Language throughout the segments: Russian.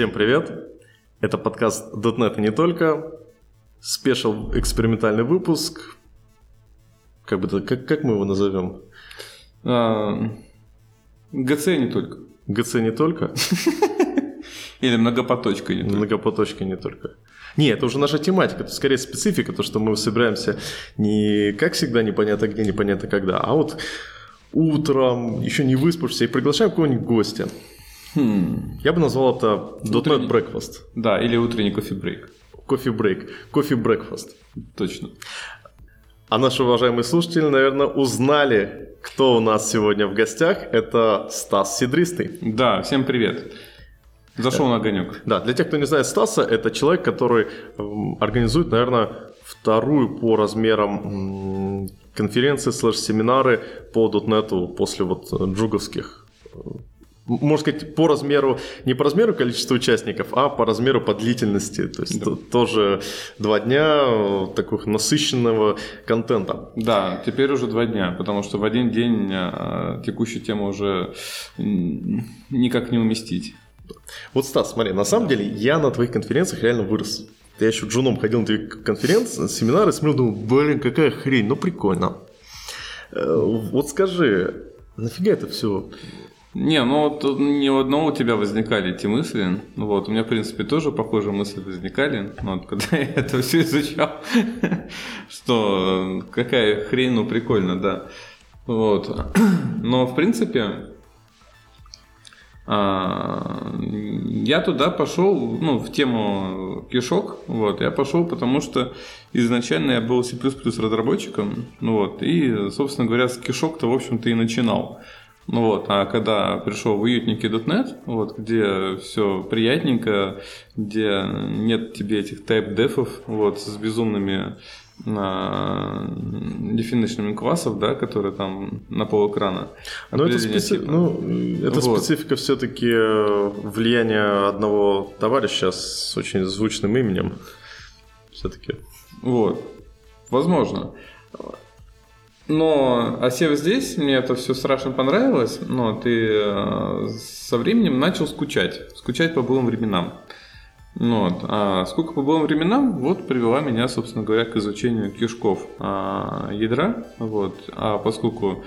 Всем привет! Это подкаст .NET и не только. Спешл экспериментальный выпуск. Как, бы, как, как мы его назовем? А, ГЦ не только. ГЦ не только? Или многопоточка не только. Многопоточка не только. Не, это уже наша тематика, это скорее специфика, то, что мы собираемся не как всегда непонятно где, непонятно когда, а вот утром, еще не выспавшись, и приглашаем какого-нибудь гостя. Хм. Я бы назвал это .NET Утренний... Breakfast. Да, или утренний кофе-брейк. Кофе-брейк, кофе-брекфаст. Точно. А наши уважаемые слушатели, наверное, узнали, кто у нас сегодня в гостях. Это Стас Сидристый. Да, всем привет. Зашел на огонек. Да, для тех, кто не знает Стаса, это человек, который организует, наверное, вторую по размерам конференции слэш-семинары по .NET после вот джуговских можно сказать, по размеру, не по размеру количества участников, а по размеру по длительности. То есть да. тоже два дня э, такого насыщенного контента. Да, теперь уже два дня, потому что в один день э, текущую тему уже никак не уместить. Вот, Стас, смотри, на самом да. деле я на твоих конференциях реально вырос. Я еще джуном ходил на твои конференции, семинары, смотрел, думал, блин, какая хрень, ну прикольно. Э, вот скажи, нафига это все не, ну вот ни у одного у тебя возникали эти мысли. Ну вот, у меня, в принципе, тоже похожие мысли возникали. Ну, вот, когда я это все изучал, что какая хрень, ну прикольно, да. Вот. Но, в принципе, а, я туда пошел, ну, в тему кишок, вот, я пошел, потому что изначально я был C++ разработчиком, ну, вот, и, собственно говоря, с кишок-то, в общем-то, и начинал. Ну вот, а когда пришел в уютники.net, вот, где все приятненько, где нет тебе этих тайп-дефов, вот, с безумными на definition классов, да, которые там на пол экрана. Но ну, это, специ... типа. ну, это вот. специфика все-таки э, влияния одного товарища с очень звучным именем. Все-таки. Вот. Возможно. Но, осев здесь, мне это все страшно понравилось, но ты э, со временем начал скучать, скучать по былым временам. Вот. А сколько по былым временам, вот привела меня, собственно говоря, к изучению кишков а, ядра. Вот. А поскольку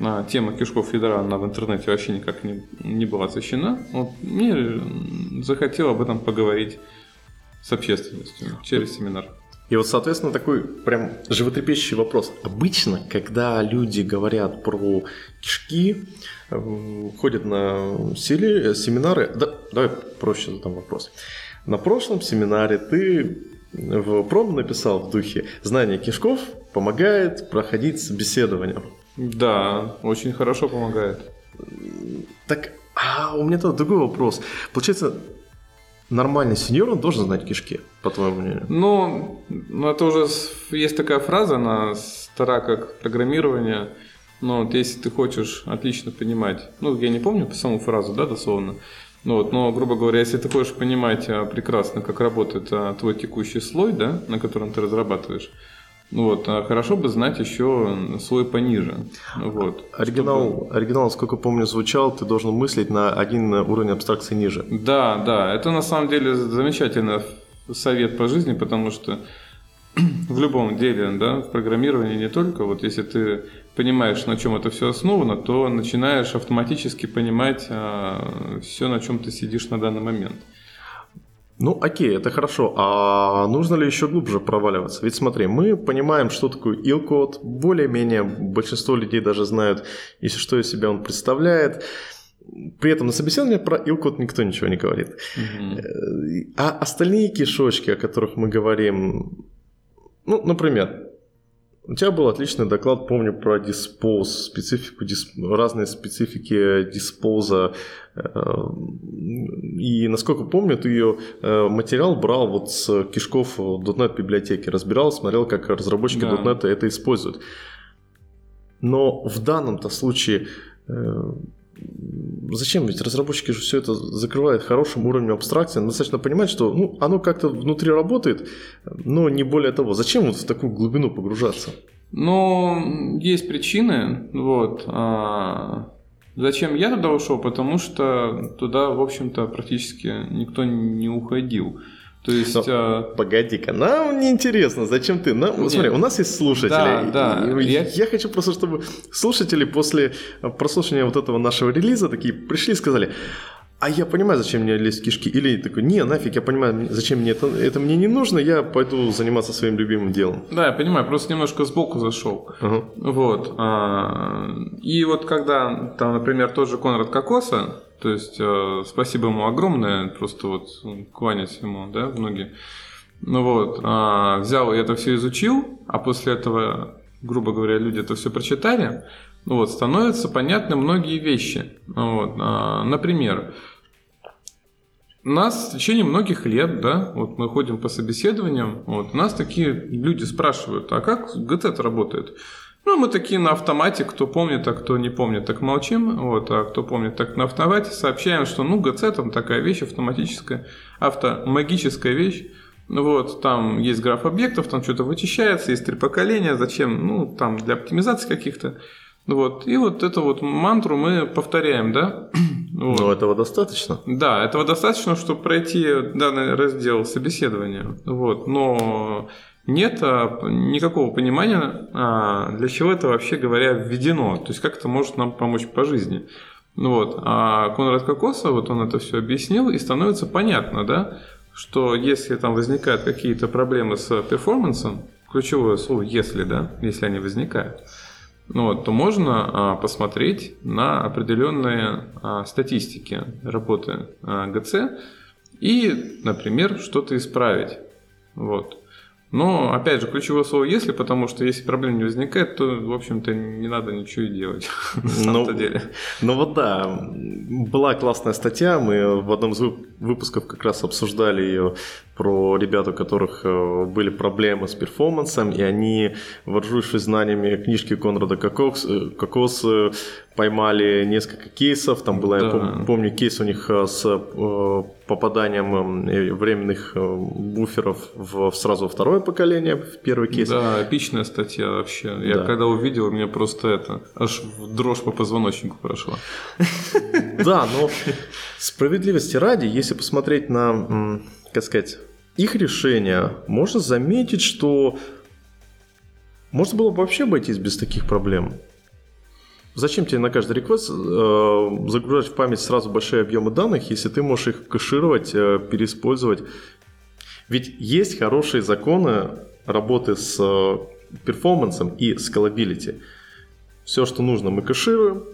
а, тема кишков ядра, она в интернете вообще никак не, не была освещена, вот, мне захотел об этом поговорить с общественностью через семинар. И вот, соответственно, такой прям животрепещущий вопрос. Обычно, когда люди говорят про кишки, ходят на сели, семинары... Да, давай проще задам вопрос. На прошлом семинаре ты в пром написал в духе «Знание кишков помогает проходить собеседование». Да, очень хорошо помогает. Так, а у меня тут другой вопрос. Получается, нормальный сеньор, он должен знать кишки, по твоему мнению? Ну, ну это уже есть такая фраза, она стара как программирование. Но вот если ты хочешь отлично понимать, ну, я не помню саму фразу, да, дословно, ну, вот, но, грубо говоря, если ты хочешь понимать а, прекрасно, как работает а, твой текущий слой, да, на котором ты разрабатываешь, вот, а хорошо бы знать еще слой пониже. Вот, оригинал, чтобы... оригинал, сколько помню, звучал, ты должен мыслить на один уровень абстракции ниже. Да, да, это на самом деле замечательный совет по жизни, потому что в любом деле, да, в программировании не только, вот если ты понимаешь, на чем это все основано, то начинаешь автоматически понимать а, все, на чем ты сидишь на данный момент. Ну, окей, это хорошо. А нужно ли еще глубже проваливаться? Ведь смотри, мы понимаем, что такое ил-код. Более-менее большинство людей даже знают, если что из себя он представляет. При этом на собеседовании про ил-код никто ничего не говорит. Угу. А остальные кишочки, о которых мы говорим, ну, например, у тебя был отличный доклад, помню, про диспоз, специфику, дисп, разные специфики диспоза. Э, и, насколько помню, ты ее э, материал брал вот с кишков .NET библиотеки, разбирал, смотрел, как разработчики да. .NET это используют. Но в данном-то случае э, Зачем? Ведь разработчики же все это закрывают хорошим уровнем абстракции. Достаточно понимать, что ну, оно как-то внутри работает, но не более того. Зачем вот в такую глубину погружаться? Ну, есть причины. Вот. А, Зачем я туда ушел? Потому что туда, в общем-то, практически никто не уходил. То есть... Но, а... Погоди-ка, нам не интересно, зачем ты... Нам... Вот смотри, у нас есть слушатели. Да, да. Я... я хочу просто, чтобы слушатели после прослушивания вот этого нашего релиза такие пришли и сказали, а я понимаю, зачем мне лезть в кишки. Или такой, не, нафиг, я понимаю, зачем мне это, это мне не нужно, я пойду заниматься своим любимым делом. Да, я понимаю, просто немножко сбоку зашел. Ага. Вот. А, и вот когда, там, например, тот же Конрад Кокоса, то есть э, спасибо ему огромное, просто вот кланясь ему, да, в ноги. Ну вот, а, взял и это все изучил, а после этого, грубо говоря, люди это все прочитали, ну вот, становятся понятны многие вещи. Ну вот, а, например, нас в течение многих лет, да, вот мы ходим по собеседованиям, вот, нас такие люди спрашивают, а как ГТ работает? Ну, мы такие на автомате, кто помнит, а кто не помнит, так молчим, вот, а кто помнит, так на автомате сообщаем, что, ну, ГЦ там такая вещь автоматическая, автомагическая вещь, вот, там есть граф объектов, там что-то вычищается, есть три поколения, зачем, ну, там для оптимизации каких-то, вот. И вот эту вот мантру мы повторяем, да? Вот. Но этого достаточно? Да, этого достаточно, чтобы пройти данный раздел собеседования. Вот. Но нет а, никакого понимания, а, для чего это вообще говоря введено. То есть как это может нам помочь по жизни. Вот. А Конрад Кокоса, вот он это все объяснил, и становится понятно, да, что если там возникают какие-то проблемы с перформансом, ключевое слово «если», да, если они возникают, ну, вот, то можно а, посмотреть на определенные а, статистики работы а, ГЦ и, например, что-то исправить. Вот. Но, опять же, ключевое слово «если», потому что если проблем не возникает, то, в общем-то, не надо ничего и делать на самом-то ну, деле. Ну вот да, была классная статья, мы в одном из выпусков как раз обсуждали ее про ребят, у которых э, были проблемы с перформансом, и они, вооружившись знаниями книжки Конрада Кокос, э, Кокос поймали несколько кейсов. Там была, да. я помню, кейс у них э, с попаданием временных буферов в сразу второе поколение, в первый кейс. Да, эпичная статья вообще. Я да. когда увидел, мне просто это, аж дрожь по позвоночнику прошла. Да, но справедливости ради, если посмотреть на как сказать, их решение, можно заметить, что можно было бы вообще обойтись без таких проблем. Зачем тебе на каждый реквест э, загружать в память сразу большие объемы данных, если ты можешь их кэшировать, э, переиспользовать? Ведь есть хорошие законы работы с э, перформансом и scalability. Все, что нужно, мы кэшируем.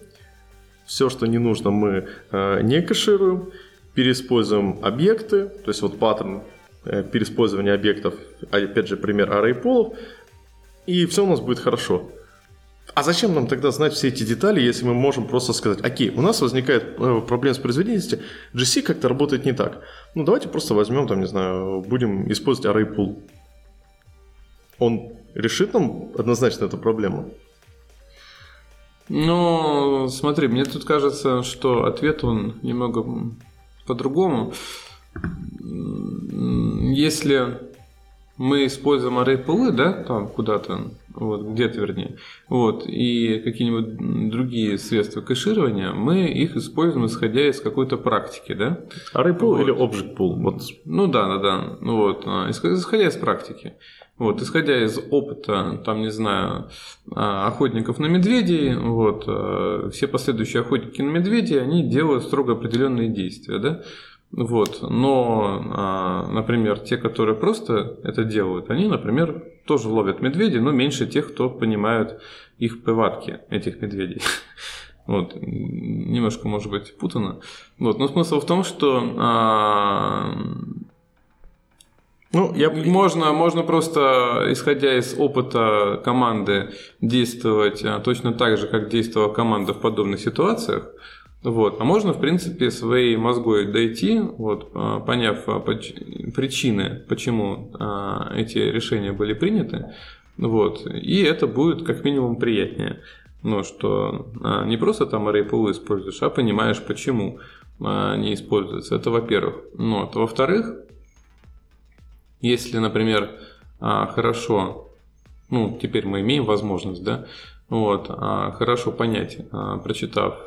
Все, что не нужно, мы э, не кэшируем переиспользуем объекты, то есть вот паттерн э, переиспользования объектов, опять же пример array полов, и все у нас будет хорошо. А зачем нам тогда знать все эти детали, если мы можем просто сказать, окей, у нас возникает э, проблема с производительностью, GC как-то работает не так. Ну давайте просто возьмем, там, не знаю, будем использовать array pool. Он решит нам однозначно эту проблему? Ну, смотри, мне тут кажется, что ответ он немного по-другому. Если мы используем array да, там куда-то, вот, где-то вернее, вот, и какие-нибудь другие средства кэширования, мы их используем исходя из какой-то практики, да? Array pool вот. или object pool? Вот. Ну да, да, да, ну вот, а, исходя из практики. Вот, исходя из опыта, там, не знаю, а, охотников на медведей, вот, а, все последующие охотники на медведей, они делают строго определенные действия, да, вот, но, а, например, те, которые просто это делают, они, например, тоже ловят медведей, но меньше тех, кто понимают их повадки, этих медведей. Вот, немножко, может быть, путано. Вот, но смысл в том, что ну, я... можно, можно просто, исходя из опыта команды, действовать а, точно так же, как действовала команда в подобных ситуациях. Вот. А можно, в принципе, своей мозгой дойти, вот, а, поняв а, причины, почему эти решения были приняты, вот, и это будет как минимум приятнее. Ну, что не просто там array pool используешь, а понимаешь, почему они используются. Это во-первых. Ну, вот. Во-вторых, если, например, а, хорошо, ну, теперь мы имеем возможность, да, вот, а, хорошо понять, а, прочитав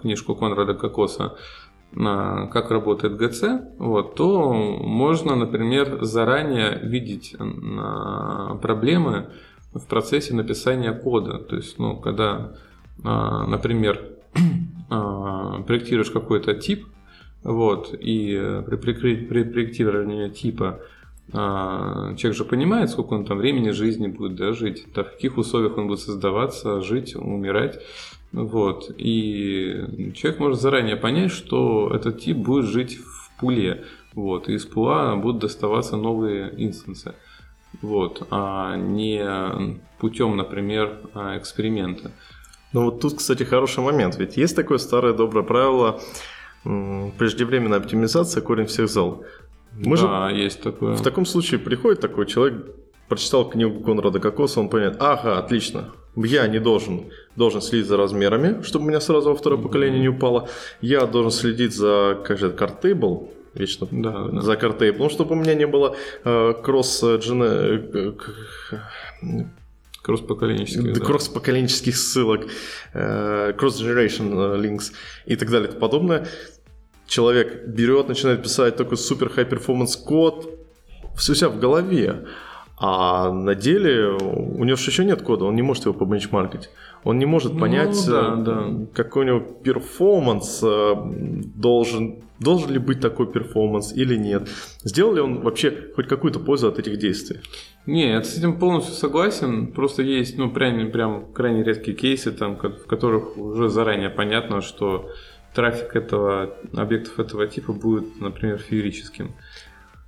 книжку Конрада Кокоса как работает ГЦ, вот, то можно, например, заранее видеть проблемы в процессе написания кода. То есть, ну, когда, например, проектируешь какой-то тип, вот, и при, при проектировании типа а, человек же понимает, сколько он там времени жизни будет да, жить, да, в каких условиях он будет создаваться, жить, умирать. Вот. И человек может заранее понять, что этот тип будет жить в пуле. Вот. И из пула будут доставаться новые инстансы. Вот. А не путем, например, эксперимента. Ну вот тут, кстати, хороший момент. Ведь есть такое старое доброе правило преждевременная оптимизация корень всех зол. Мы да, же есть такое. В таком случае приходит такой человек, прочитал книгу Конрада Кокоса, он понимает, ага, отлично, я не должен, должен следить за размерами, чтобы у меня сразу во второе mm-hmm. поколение не упало. Я должен следить за, как же, картейбл, вечно да, да. за картейбл, ну, чтобы у меня не было э, кросс джене... Кросс-поколенческих, да. Кросс-поколенческих ссылок, э, cross-generation э, links и так далее и тому подобное человек берет, начинает писать такой супер high performance код, все у себя в голове, а на деле у него еще нет кода, он не может его побенчмаркать. Он не может ну понять, ну, да, э, да. какой у него performance должен, должен ли быть такой перформанс или нет. Сделал ли он вообще хоть какую-то пользу от этих действий? Не, я с этим полностью согласен. Просто есть, ну, прям, прям крайне редкие кейсы, там, в которых уже заранее понятно, что трафик этого объектов этого типа будет, например, феерическим.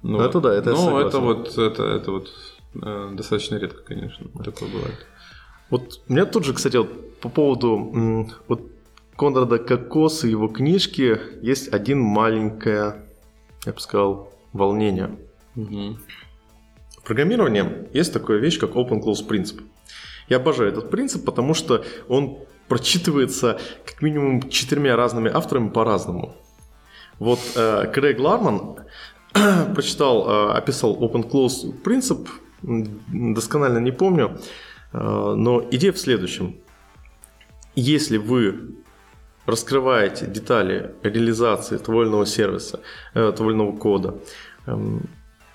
Ну, это да, это Но это вот, это, это вот э, достаточно редко, конечно, такое бывает. Вот у меня тут же, кстати, вот по поводу вот Конрада Кокоса и его книжки есть один маленькое, я бы сказал, волнение. Угу. В программировании есть такая вещь, как Open Close принцип. Я обожаю этот принцип, потому что он прочитывается как минимум четырьмя разными авторами по-разному. Вот э, Крейг Ларман прочитал, э, описал Open Close принцип, досконально не помню, э, но идея в следующем. Если вы раскрываете детали реализации твольного сервиса, э, твольного кода, э,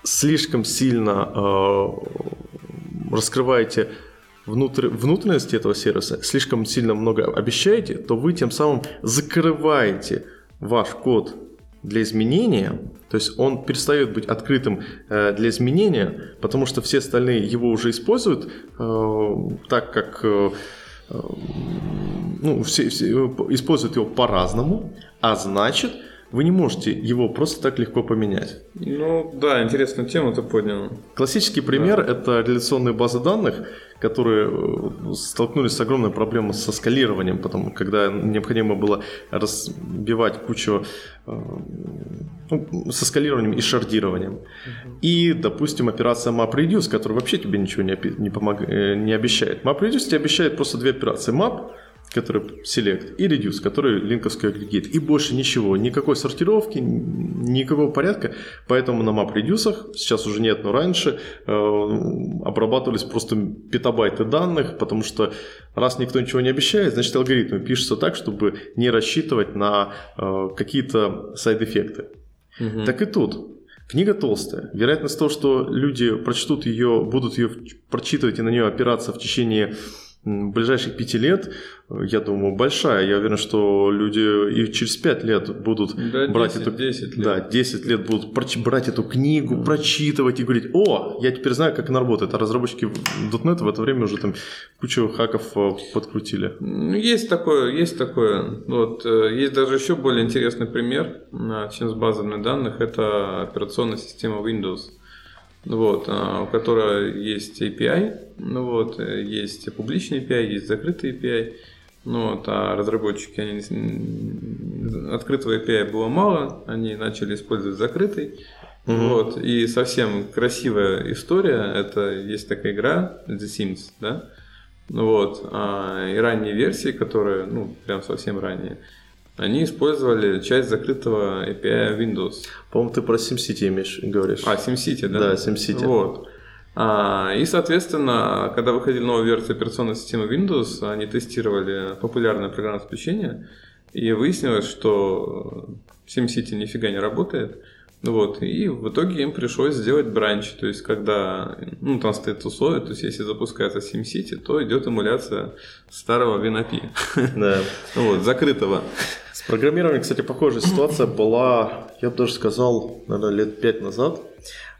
слишком сильно э, раскрываете внутрь, внутренности этого сервиса слишком сильно много обещаете, то вы тем самым закрываете ваш код для изменения, то есть он перестает быть открытым э, для изменения, потому что все остальные его уже используют э, так, как э, ну, все, все используют его по-разному, а значит, вы не можете его просто так легко поменять. Ну да, интересную тему ты поднял. Классический пример да. это реляционные базы данных, которые э, столкнулись с огромной проблемой со скалированием, потому когда необходимо было разбивать кучу э, ну, со скалированием и шардированием. Uh-huh. И, допустим, операция MapReduce, которая вообще тебе ничего не, не, помог, э, не обещает. MapReduce тебе обещает просто две операции. Map – который select, и reduce, который линковский агрегат. И больше ничего, никакой сортировки, никакого порядка. Поэтому на map reduce сейчас уже нет, но раньше э, обрабатывались просто петабайты данных, потому что раз никто ничего не обещает, значит алгоритмы пишутся так, чтобы не рассчитывать на э, какие-то сайд-эффекты. Угу. Так и тут. Книга толстая. Вероятность того, что люди прочтут ее, будут ее прочитывать и на нее опираться в течение ближайших пяти лет, я думаю, большая. Я уверен, что люди и через пять лет будут да, брать 10, эту... 10 лет. Да, 10 лет будут брать эту книгу, mm. прочитывать и говорить, о, я теперь знаю, как она работает. А разработчики .NET в это время уже там кучу хаков э, подкрутили. Ну, есть такое, есть такое. Вот, э, есть даже еще более интересный пример, чем с базами данных. Это операционная система Windows вот, а, у которой есть API, ну вот, э, есть публичный API, есть закрытый API, ну вот, а разработчики, они, открытого API было мало, они начали использовать закрытый, mm вот, и совсем красивая история, это есть такая игра The Sims, да, ну вот, а, и ранние версии, которые, ну, прям совсем ранние, они использовали часть закрытого API Windows. По-моему, ты про SimCity имеешь, говоришь. А, SimCity, да? Да, SimCity. Вот. А, и, соответственно, когда выходила новая версия операционной системы Windows, они тестировали популярное программное обеспечение, и выяснилось, что SimCity нифига не работает. Вот, и в итоге им пришлось сделать бранч, то есть когда, ну, там стоит условие, то есть если запускается SimCity, то идет эмуляция старого WinAPI. Да. Вот, закрытого. С программированием, кстати, похожая ситуация была, я бы даже сказал, наверное, лет пять назад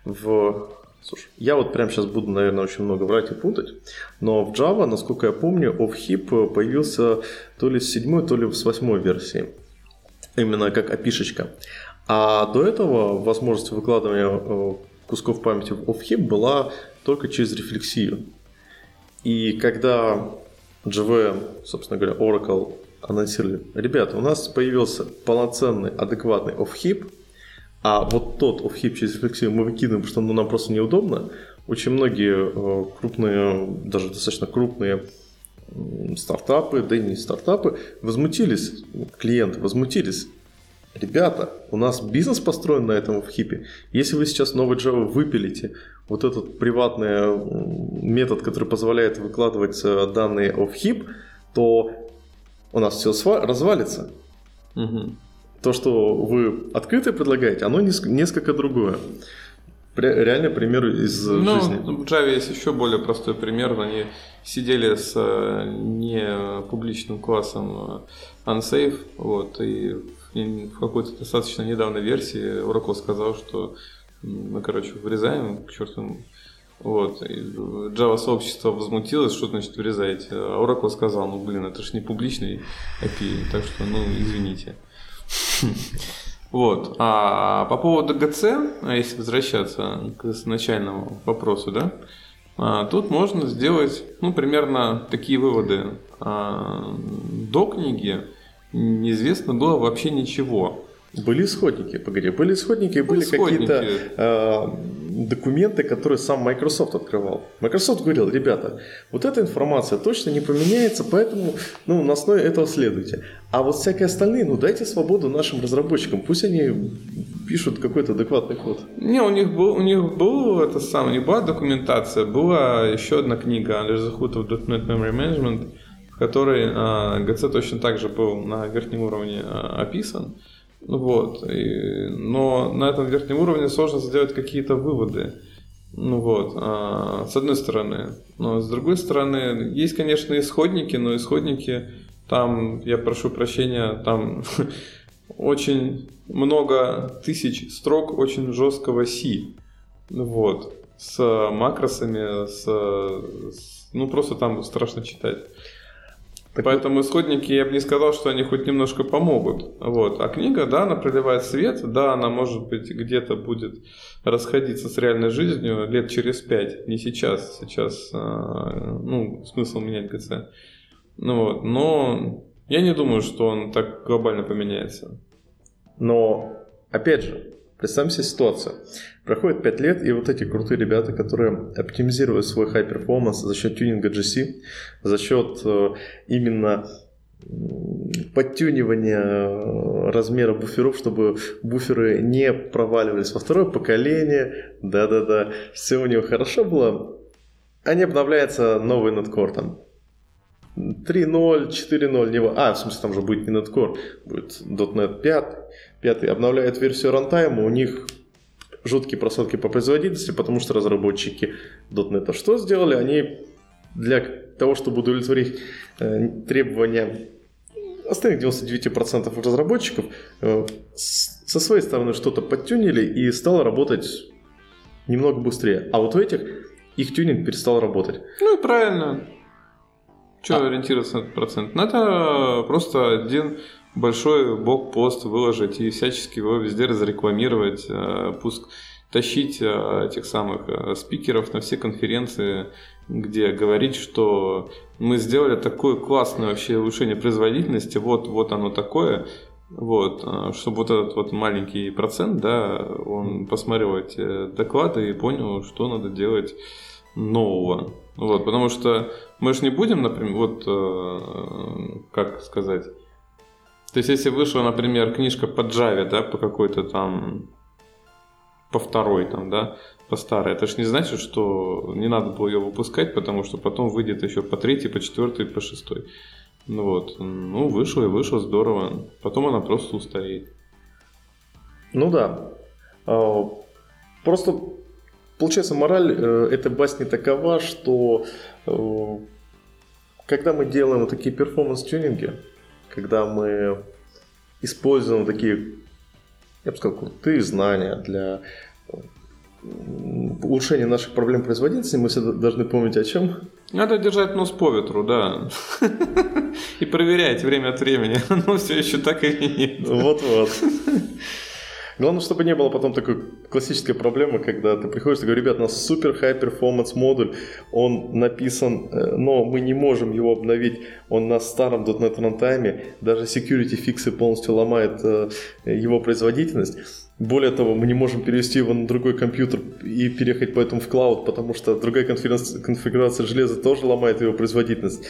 в Слушай, я вот прямо сейчас буду, наверное, очень много врать и путать, но в Java, насколько я помню, OffHip появился то ли с седьмой, то ли с восьмой версии. Именно как опишечка. А до этого возможность выкладывания э, кусков памяти в OffHip была только через рефлексию. И когда JVM, собственно говоря, Oracle анонсировали, ребята, у нас появился полноценный, адекватный OffHip, а вот тот OffHip через рефлексию мы выкидываем, потому что ну, нам просто неудобно. Очень многие э, крупные, даже достаточно крупные стартапы, да и не стартапы, возмутились, клиенты возмутились, ребята, у нас бизнес построен на этом в хипе. Если вы сейчас новый Java выпилите, вот этот приватный метод, который позволяет выкладывать э, данные в хип, то у нас все развалится. Угу. То, что вы открыто предлагаете, оно несколько другое. Реально пример из ну, жизни. В Java есть еще более простой пример. Они сидели с э, не публичным классом э, Unsafe, вот, и в какой-то достаточно недавней версии Oracle сказал, что мы, короче, вырезаем к черту. Вот. Java сообщество возмутилось, что значит вырезаете. А Oracle сказал, ну блин, это же не публичный API, так что, ну, извините. Вот. А по поводу GC, а если возвращаться к начальному вопросу, да, а, тут можно сделать, ну, примерно такие выводы. А, до книги неизвестно было вообще ничего. Были исходники, погоди, были исходники, были, были какие-то э, документы, которые сам Microsoft открывал. Microsoft говорил, ребята, вот эта информация точно не поменяется, поэтому ну, на основе этого следуйте. А вот всякие остальные, ну дайте свободу нашим разработчикам, пусть они пишут какой-то адекватный код. Не, у них был, у них был это самое, у них была документация, была еще одна книга Hood of .NET Memory Management, в которой а, GC точно так же был на верхнем уровне а, описан. Вот. И, но на этом верхнем уровне сложно сделать какие-то выводы. Ну вот, а, с одной стороны. Но с другой стороны, есть, конечно, исходники, но исходники там, я прошу прощения, там очень много тысяч строк очень жесткого C. Вот. С макросами, с, с ну просто там страшно читать. Так Поэтому исходники, я бы не сказал, что они хоть немножко помогут. Вот. А книга, да, она проливает свет, да, она, может быть, где-то будет расходиться с реальной жизнью лет через пять, не сейчас. Сейчас, а, ну, смысл менять ГЦ. Ну вот, но я не думаю, что он так глобально поменяется. Но, опять же, Представим себе ситуацию. Проходит 5 лет, и вот эти крутые ребята, которые оптимизируют свой high performance за счет тюнинга GC, за счет э, именно подтюнивания э, размера буферов, чтобы буферы не проваливались во второе поколение. Да-да-да, все у него хорошо было. Они обновляются новый Netcore там 3.0, 4.0, не... а, в смысле там же будет не Netcore, будет .NET 5, 5 обновляет версию рантайма, у них жуткие просадки по производительности, потому что разработчики .NET что сделали? Они для того, чтобы удовлетворить э, требования остальных 99% разработчиков, э, со своей стороны что-то подтюнили и стало работать немного быстрее. А вот у этих их тюнинг перестал работать. Ну и правильно. Что а. ориентироваться на этот процент? Ну, это просто один большой блокпост выложить и всячески его везде разрекламировать, э, пуск тащить э, этих самых э, спикеров на все конференции, где говорить, что мы сделали такое классное вообще улучшение производительности, вот, вот оно такое, вот, чтобы вот этот вот маленький процент, да, он посмотрел эти доклады и понял, что надо делать нового. Вот, потому что мы же не будем, например, вот, как сказать, то есть если вышла, например, книжка по Java, да, по какой-то там, по второй там, да, по старой. Это ж не значит, что не надо было ее выпускать, потому что потом выйдет еще по третьей, по четвертой, по шестой. Ну вот, ну вышел и вышел, здорово. Потом она просто устареет. Ну да. А, просто получается мораль э, этой басни такова, что э, когда мы делаем такие перформанс-тюнинги, когда мы используем такие, я бы сказал, крутые знания для улучшения наших проблем производительности, мы всегда должны помнить о чем? Надо держать нос по ветру, да. И проверять время от времени, оно все еще так или нет. Вот-вот. Главное, чтобы не было потом такой классической проблемы, когда ты приходишь и говоришь, ребят, у нас супер performance модуль, он написан, э, но мы не можем его обновить, он на старом .NET runtime, даже security фиксы полностью ломает э, его производительность. Более того, мы не можем перевести его на другой компьютер и переехать поэтому в клауд, потому что другая конфигурация железа тоже ломает его производительность.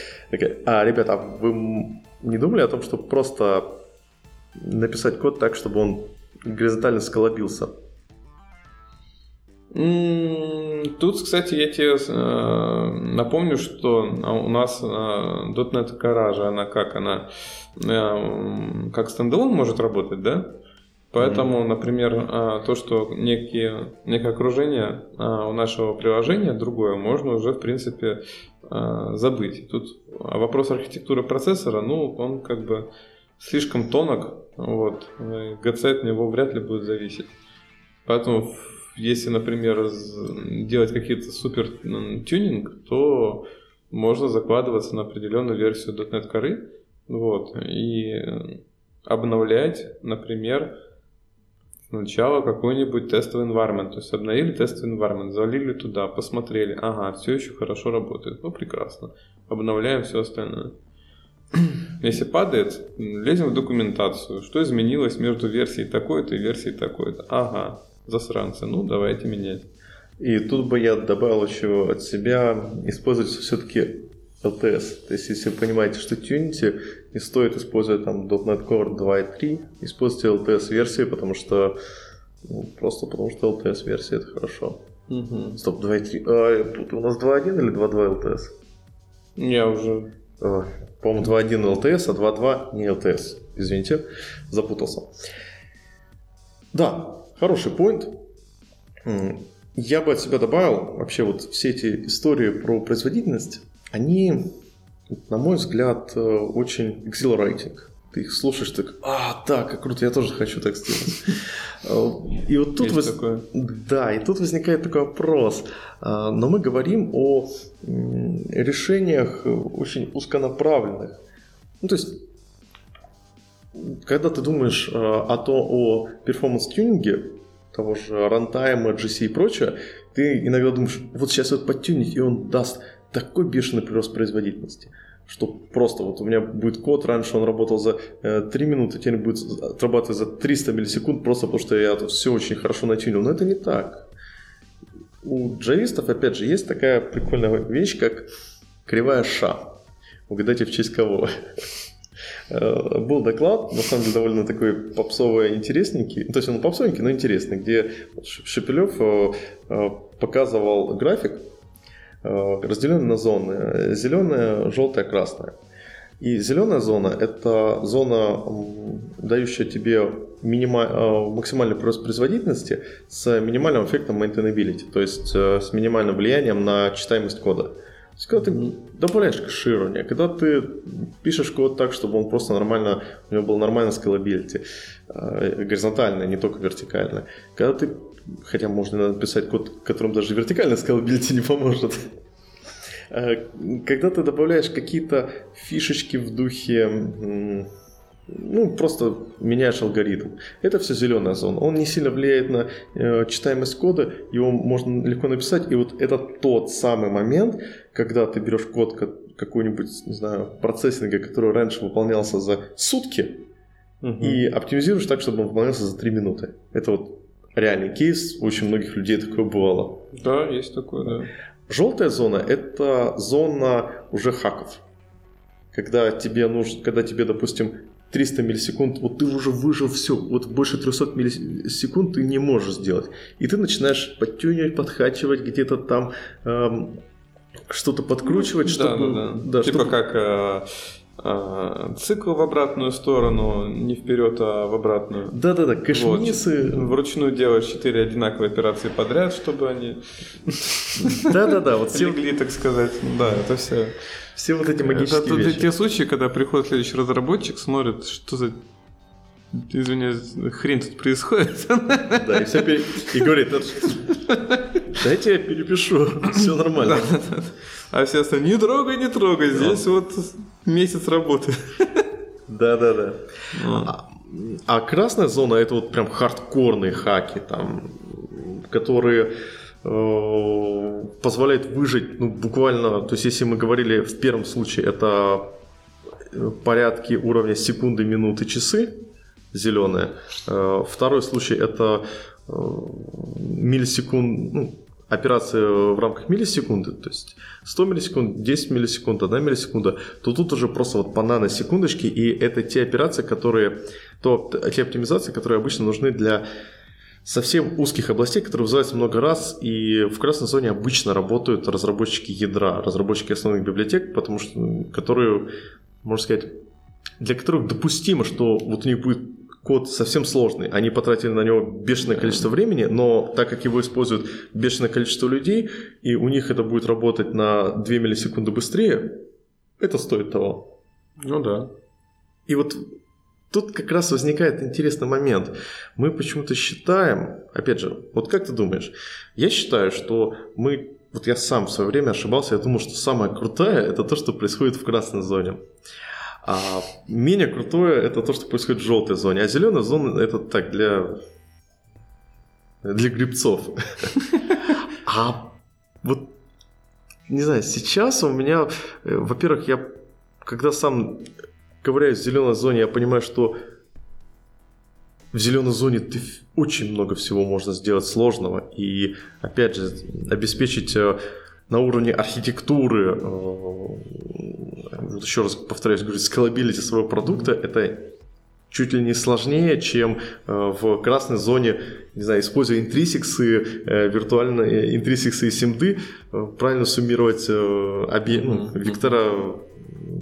А, ребята, а вы не думали о том, что просто написать код так, чтобы он горизонтально сколобился? Тут, кстати, я тебе э, напомню, что у нас э, .NET Garage, она как она, э, как стендалон может работать, да? Поэтому, например, а, то, что некие, некое окружение а, у нашего приложения другое, можно уже, в принципе, а, забыть. Тут вопрос архитектуры процессора, ну, он как бы слишком тонок, вот, ГЦ от него вряд ли будет зависеть. Поэтому, если, например, делать какие-то супер тюнинг, то можно закладываться на определенную версию .NET коры, вот, и обновлять, например, Сначала какой-нибудь тестовый environment, то есть обновили тестовый environment, залили туда, посмотрели, ага, все еще хорошо работает, ну прекрасно, обновляем все остальное. Если падает, лезем в документацию, что изменилось между версией такой-то и версией такой-то. Ага, засранцы, ну давайте менять. И тут бы я добавил еще от себя, использовать все-таки LTS. То есть, если вы понимаете, что Unity не стоит использовать там .NET Core 2.3, используйте LTS-версии, потому что ну, просто потому что LTS-версия это хорошо. Угу. Стоп, 2.3. А, тут у нас 2.1 или 2.2 LTS? Я уже... А, по-моему, 2.1 LTS, а 2.2 не LTS. Извините, запутался. Да, хороший поинт. Я бы от себя добавил вообще вот все эти истории про производительность они, на мой взгляд, э, очень exhilarating. Ты их слушаешь, так, а, так, как круто, я тоже хочу так сделать. Э, и вот тут, воз... да, и тут возникает такой вопрос. Э, но мы говорим о решениях очень узконаправленных. Ну, то есть, когда ты думаешь о, то, о перформанс-тюнинге, того же рантайма, GC и прочее, ты иногда думаешь, вот сейчас вот подтюнить, и он даст такой бешеный прирост производительности, что просто вот у меня будет код, раньше он работал за э, 3 минуты, теперь будет отрабатывать за 300 миллисекунд, просто потому что я все очень хорошо натюнил. Но это не так. У джавистов, опять же, есть такая прикольная вещь, как кривая ша. Угадайте, в честь кого. Э, был доклад, на самом деле довольно такой попсовый, интересненький, то есть он попсовенький, но интересный, где Шепелев э, э, показывал график, Э, разделены на зоны. Зеленая, желтая, красная. И зеленая зона – это зона, дающая тебе минима... Э, максимальный прирост производительности с минимальным эффектом maintainability, то есть э, с минимальным влиянием на читаемость кода. То есть, когда ты добавляешь кэширование, когда ты пишешь код так, чтобы он просто нормально, у него был нормальный scalability, горизонтальный, не только вертикальный. Когда ты Хотя можно написать код, которым даже вертикальная scalability не поможет. Э, когда ты добавляешь какие-то фишечки в духе ну, просто меняешь алгоритм. Это все зеленая зона. Он не сильно влияет на э, читаемость кода, его можно легко написать. И вот это тот самый момент, когда ты берешь код какой-нибудь, не знаю, процессинга, который раньше выполнялся за сутки, угу. и оптимизируешь так, чтобы он выполнялся за 3 минуты. Это вот реальный кейс, у очень многих людей такое бывало. Да, есть такое, да. Желтая зона – это зона уже хаков. Когда тебе нужно, когда тебе, допустим, 300 миллисекунд, вот ты уже выжил все, вот больше 300 миллисекунд ты не можешь сделать. И ты начинаешь подтюнивать, подхачивать, где-то там эм, что-то подкручивать, чтобы... Да, да, да. Типа чтобы... как э, цикл в обратную сторону, не вперед, а в обратную. Да-да-да, кэшмисы. Вот. Вручную делаешь 4 одинаковые операции подряд, чтобы они... Да-да-да, вот все... Легли, так сказать. Да, это все... Все вот эти магические это, вещи. Это те случаи, когда приходит следующий разработчик, смотрит, что за извиняюсь, хрень тут происходит. Да, и, все пере... и говорит, дайте я перепишу, все нормально. Да, да, да. А все остальные, не трогай, не трогай, здесь вот месяц работы. Да-да-да. А, а красная зона это вот прям хардкорные хаки, там, которые Э, позволяет выжить, ну, буквально, то есть если мы говорили в первом случае, это э, порядки уровня секунды, минуты, часы, зеленые. Э, второй случай это миллисекунд, ну, операция в рамках миллисекунды, то есть 100 миллисекунд, 10 миллисекунд, 1 миллисекунда, то тут уже просто вот по наносекундочке, и это те операции, которые, то, те оптимизации, которые обычно нужны для совсем узких областей, которые вызываются много раз, и в красной зоне обычно работают разработчики ядра, разработчики основных библиотек, потому что, которые, можно сказать, для которых допустимо, что вот у них будет код совсем сложный, они потратили на него бешеное количество времени, но так как его используют бешеное количество людей, и у них это будет работать на 2 миллисекунды быстрее, это стоит того. Ну да. И вот Тут как раз возникает интересный момент. Мы почему-то считаем, опять же, вот как ты думаешь, я считаю, что мы, вот я сам в свое время ошибался, я думал, что самое крутое это то, что происходит в красной зоне. А менее крутое это то, что происходит в желтой зоне. А зеленая зона это так для для грибцов. А вот не знаю, сейчас у меня, э, во-первых, я когда сам ковыряюсь в зеленой зоне, я понимаю, что в зеленой зоне ты очень много всего можно сделать сложного. И, опять же, обеспечить э, на уровне архитектуры, э, вот еще раз повторяюсь, говорю, скалабилити своего продукта, это чуть ли не сложнее, чем э, в красной зоне, не знаю, используя интрисиксы, виртуальные интрисиксы и симды, правильно суммировать объем, ну, вектора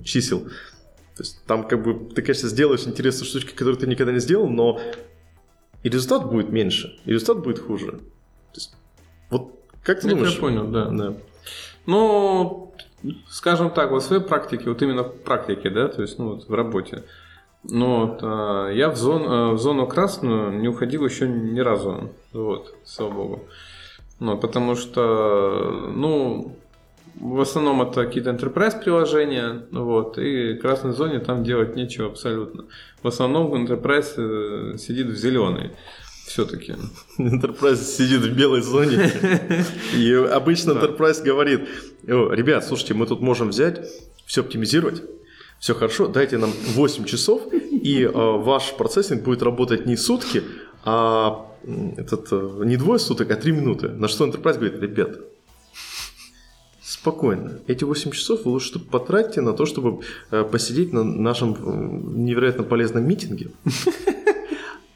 чисел. То есть там как бы ты, конечно, сделаешь интересные штучки, которые ты никогда не сделал, но и результат будет меньше, и результат будет хуже. То есть, вот как ты Это думаешь? Я понял, да. да. Ну, скажем так, вот в своей практике, вот именно в практике, да, то есть, ну, вот в работе, ну, вот, а, я в, зон, а, в зону красную не уходил еще ни разу, вот, слава богу. Ну, потому что, ну, в основном это какие-то enterprise приложения, вот, и в красной зоне там делать нечего абсолютно. В основном enterprise э, сидит в зеленой все-таки. Enterprise сидит в белой зоне, и обычно Enterprise говорит, ребят, слушайте, мы тут можем взять, все оптимизировать, все хорошо, дайте нам 8 часов, и э, ваш процессинг будет работать не сутки, а этот, э, не двое суток, а 3 минуты. На что Enterprise говорит, ребят, спокойно. Эти 8 часов вы лучше потратьте на то, чтобы э, посидеть на нашем невероятно полезном митинге.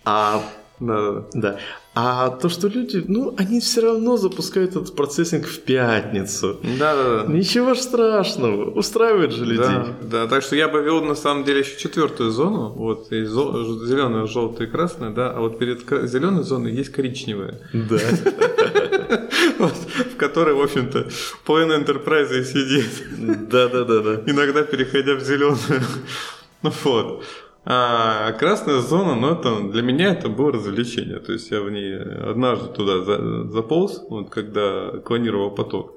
А да, да. А то, что люди, ну, они все равно запускают этот процессинг в пятницу. Да, да, да. Ничего ж страшного. Устраивает же людей. Да, да. Так что я бы вел на самом деле еще четвертую зону. Вот есть зеленая, желтая и красная, да. А вот перед зеленой зоной есть коричневая. Да. В которой, в общем-то, половина Enterprise сидит. Да, да, да, да. Иногда переходя в зеленую. Ну вот. А красная зона, ну, это для меня это было развлечение. То есть я в ней однажды туда за, заполз, вот когда клонировал поток.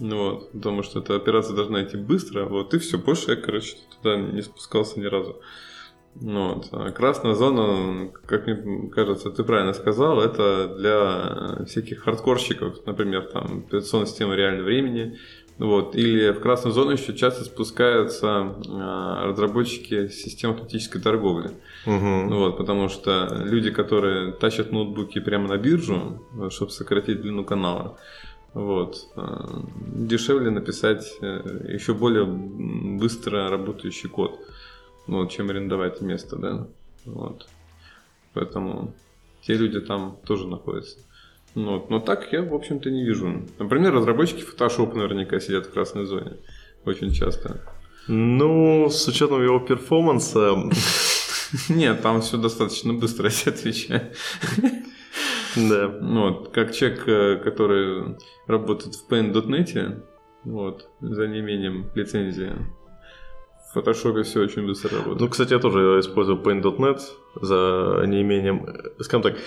Ну, вот, потому что эта операция должна идти быстро, вот, и все, больше я, короче, туда не спускался ни разу. Ну, вот. А красная зона, как мне кажется, ты правильно сказал, это для всяких хардкорщиков, например, там, операционная система реального времени, вот. Или в красную зону еще часто спускаются э, разработчики систем автоматической торговли. Угу. Вот, потому что люди, которые тащат ноутбуки прямо на биржу, чтобы сократить длину канала, вот, э, дешевле написать э, еще более быстро работающий код. ну, чем арендовать место, да. Вот. Поэтому те люди там тоже находятся. Ну, вот. Но так я, в общем-то, не вижу. Например, разработчики Photoshop наверняка сидят в красной зоне. Очень часто. Ну, с учетом его перформанса... Нет, там все достаточно быстро, я отвечаю. Да. Вот, как человек, э, который работает в Paint.net, вот, за неимением лицензии, в фотошопе все очень быстро работает. Ну, кстати, я тоже использую Paint.net за неимением, э, скажем так,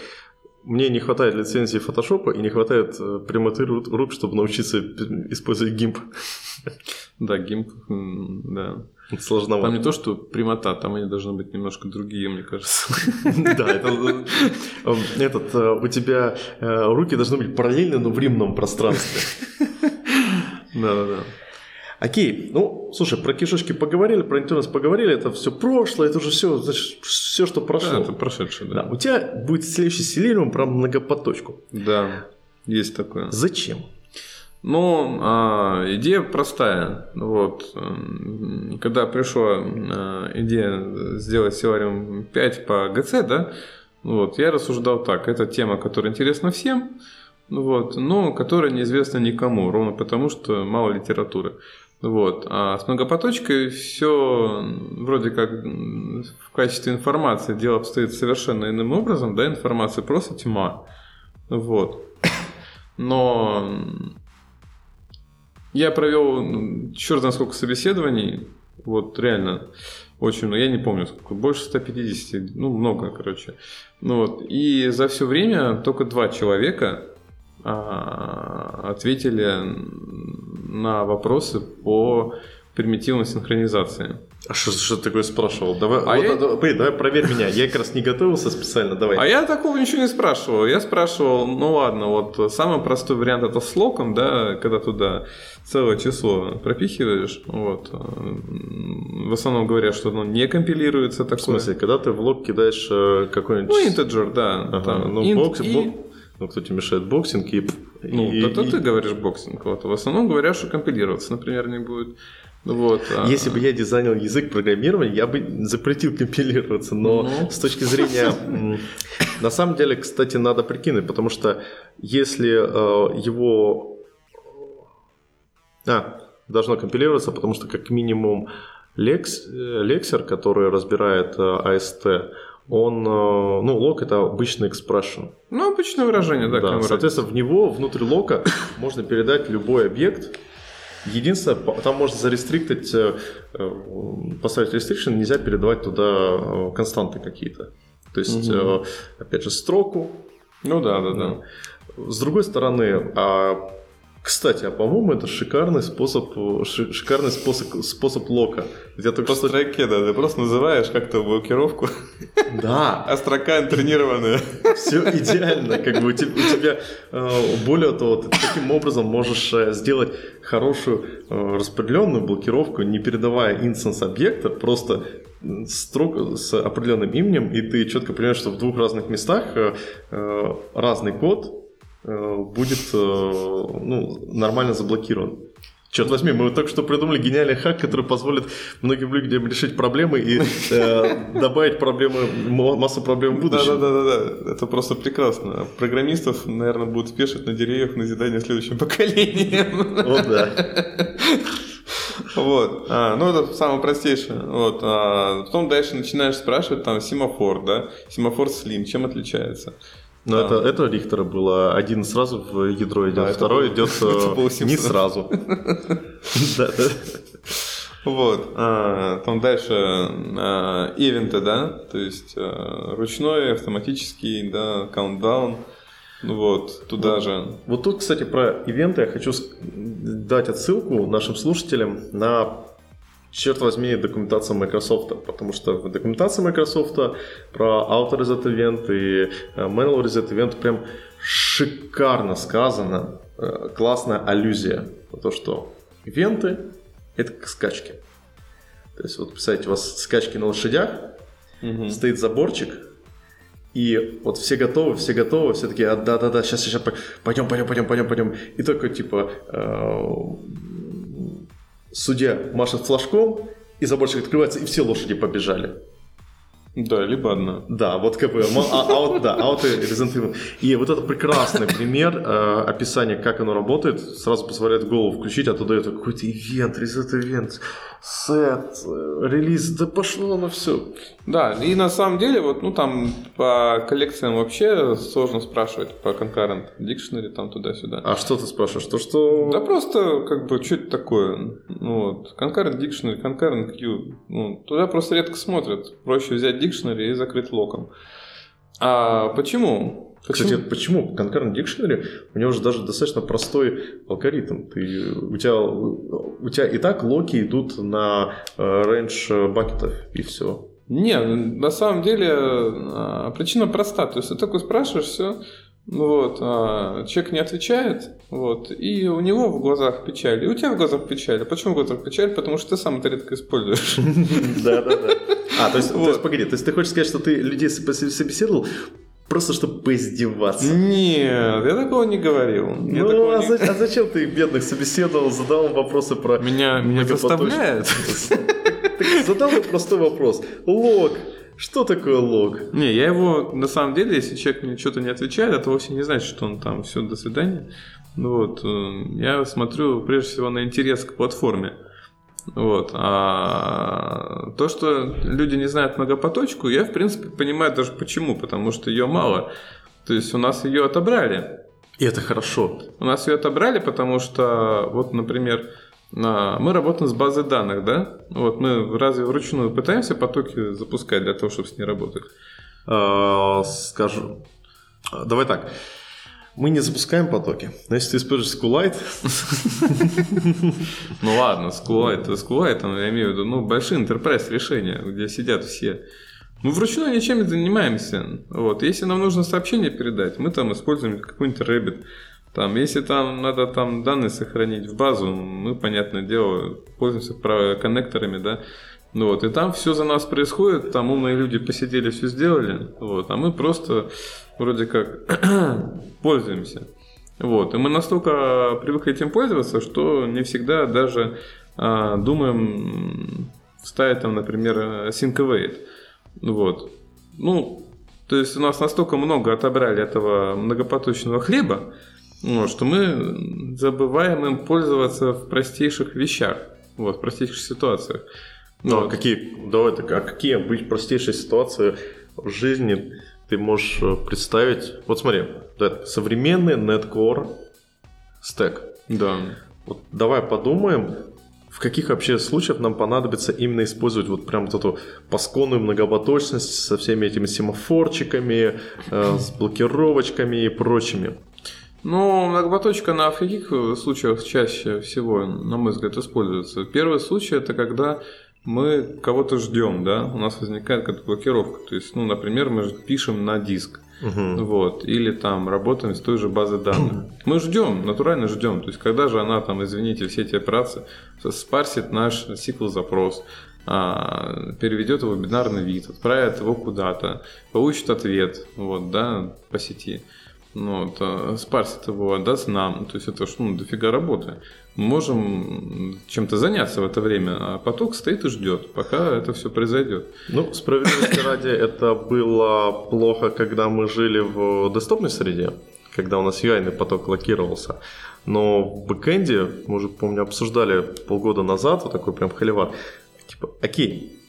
мне не хватает лицензии фотошопа и не хватает э, прямоты рук, чтобы научиться использовать GIMP. Да, GIMP, да. Это сложновато. Там не то, что прямота, там они должны быть немножко другие, мне кажется. Да, это, э, этот, у тебя руки должны быть параллельны, но в временном пространстве. Да-да-да. Окей, ну, слушай, про кишечки поговорили, про интернет поговорили, это все прошлое, это уже все, значит, все, что прошло. Да, это прошедшее, да. да. У тебя будет следующий селениум про многопоточку. Да, есть такое. Зачем? Ну, а, идея простая. Вот, когда пришла а, идея сделать Селариум 5 по ГЦ, да, вот, я рассуждал так. Это тема, которая интересна всем, вот, но которая неизвестна никому, ровно потому, что мало литературы. Вот. А с многопоточкой все вроде как в качестве информации дело обстоит совершенно иным образом, да, информация просто тьма. Вот. Но я провел черт на сколько собеседований, вот реально очень много, я не помню сколько, больше 150, ну много, короче. Ну вот, и за все время только два человека ответили на вопросы по примитивной синхронизации. А что, что ты такое спрашивал? Давай, а вот, я... давай, давай проверь меня. Я как раз не готовился специально. Давай. А я такого ничего не спрашивал. Я спрашивал, ну ладно, вот самый простой вариант это с локом, да, когда туда целое число пропихиваешь. Вот. В основном говорят, что оно не компилируется такое. В смысле, когда ты в лог кидаешь э, какой-нибудь... Ну, integer, да. Ага, там, ну, int box, и... Ну, кто тебе мешает boxing и... Ну, и, это и... ты говоришь boxing. Вот. В основном говорят, что компилироваться, например, не будет. Вот, а Если бы я дизайнил язык программирования, я бы запретил компилироваться, но ну. с точки зрения... На самом деле, кстати, надо прикинуть, потому что если э, его... А, должно компилироваться, потому что как минимум лекс, э, лексер, который разбирает э, AST, он, э, ну, лок это обычный expression. Ну, обычное выражение, да. да соответственно, в него, внутрь лока можно передать любой объект. Единственное, там можно зарестриктить, э, э, поставить restriction, нельзя передавать туда константы какие-то. То есть, угу. опять же, строку. Ну да, да, да. С другой стороны, а кстати, а по-моему, это шикарный способ, шикарный способ, способ лока. Я только По что... строке, да, ты просто называешь как-то блокировку. Да. А строка интренированная. Все идеально. Как бы у тебя, у тебя э, более того, ты таким образом можешь э, сделать хорошую э, распределенную блокировку, не передавая инстанс объекта, просто строк с определенным именем, и ты четко понимаешь, что в двух разных местах разный код, Э, будет э, ну, нормально заблокирован. Черт возьми, мы только что придумали гениальный хак, который позволит многим людям решить проблемы и э, добавить проблемы, массу проблем в будущем. Да, да, да, да, это просто прекрасно. Программистов, наверное, будут спешить на деревьях назидание следующим поколением. Вот да. Вот. А, ну, это самое простейшее. Вот. А потом дальше начинаешь спрашивать, там, семафор, да? Семафор слим, чем отличается? Но да. это, это Рихтера было. Один сразу в ядро идет, да, второй идет э, не сразу. Вот. А, там дальше а, ивенты, да, то есть а, ручной, автоматический, да, каунтдаун. Ну вот, туда вот, же. Вот тут, кстати, про ивенты я хочу дать отсылку нашим слушателям на черт возьми, документация Microsoft, потому что в документации Microsoft про Auto Reset Event и э, Manual Reset Event прям шикарно сказано, э, классная аллюзия на то, что ивенты – это как скачки. То есть, вот представьте, у вас скачки на лошадях, угу. стоит заборчик, и вот все готовы, все готовы, все такие, а, да-да-да, сейчас, сейчас, пойдем, пойдем, пойдем, пойдем, пойдем. И только, типа, э, судья машет флажком, и заборчик открывается, и все лошади побежали. Да, либо одна. Да, вот как бы, а, а да, а вот и Resident Evil. И вот это прекрасный пример э, описания, как оно работает, сразу позволяет голову включить, а то дает какой-то ивент, Resident Event, сет, э, релиз, да пошло на все. Да, и на самом деле, вот, ну, там по коллекциям вообще сложно спрашивать по Concurrent Dictionary, там туда-сюда. А что ты спрашиваешь? То, что... Да просто, как бы, что это такое? Ну, вот, Concurrent Dictionary, Concurrent Q, ну, туда просто редко смотрят. Проще взять Dictionary и закрыть локом. А почему? Кстати, почему? Concurrent Dictionary, у него же даже достаточно простой алгоритм. Ты, у, тебя, у тебя и так локи идут на range бакетов, и все. Не, на самом деле а, причина проста. То есть ты такой спрашиваешь, все, вот, а человек не отвечает, вот, и у него в глазах печаль, и у тебя в глазах печаль. А почему в глазах печаль? Потому что ты сам это редко используешь. Да, да, да. А, то есть, погоди, то есть ты хочешь сказать, что ты людей собеседовал Просто чтобы поиздеваться. Нет, я такого не говорил. Я ну, а, не... за, а зачем ты бедных собеседовал, задал им вопросы про... Меня, меня заставляет. Задал простой вопрос. Лог. Что такое лог? Не, я его, на самом деле, если человек мне что-то не отвечает, это вовсе не значит, что он там, все, до свидания. Ну вот, э, я смотрю прежде всего на интерес к платформе. Вот. А то, что люди не знают многопоточку, я, в принципе, понимаю даже почему. Потому что ее мало. То есть у нас ее отобрали. И это хорошо. У нас ее отобрали, потому что, вот, например, мы работаем с базой данных, да? Вот мы разве вручную пытаемся потоки запускать для того, чтобы с ней работать? А, скажу. Давай так. Мы не запускаем потоки. Но если ты используешь SQLite... Ну ладно, SQLite, SQLite, я имею в виду, ну, большие enterprise решения, где сидят все. Мы вручную ничем не занимаемся. Вот. Если нам нужно сообщение передать, мы там используем какой-нибудь Rabbit. Там, если там надо там данные сохранить в базу, мы, понятное дело, пользуемся коннекторами, да. Ну вот, и там все за нас происходит, там умные люди посидели, все сделали, вот, а мы просто вроде как пользуемся. Вот. И мы настолько привыкли этим пользоваться, что не всегда даже а, думаем вставить там, например, sync await. Вот. Ну, то есть у нас настолько много отобрали этого многопоточного хлеба, вот, что мы забываем им пользоваться в простейших вещах, вот, в простейших ситуациях. Ну, вот. а какие, давай так, а какие быть простейшие ситуации в жизни ты можешь э, представить? Вот смотри, современный Netcore стек. Да. Вот давай подумаем, в каких вообще случаях нам понадобится именно использовать вот прям вот эту пасконную многопоточность со всеми этими семафорчиками, э, с блокировочками и прочими. Ну, многопоточка на в каких случаях чаще всего, на мой взгляд, используется? Первый случай это когда мы кого-то ждем, да, у нас возникает какая-то блокировка. То есть, ну, например, мы пишем на диск, угу. вот, или там работаем с той же базой данных. Мы ждем, натурально ждем. То есть, когда же она там, извините, все эти операции спарсит наш SQL-запрос, а, переведет его в бинарный вид, отправит его куда-то, получит ответ, вот, да, по сети. Ну, вот, спарсит его, отдаст нам. То есть это ж, ну, дофига работы можем чем-то заняться в это время, а поток стоит и ждет, пока это все произойдет. Ну, справедливости ради, это было плохо, когда мы жили в десктопной среде, когда у нас UI поток локировался. Но в бэкэнде, мы уже, помню, обсуждали полгода назад, вот такой прям холивар, типа, окей,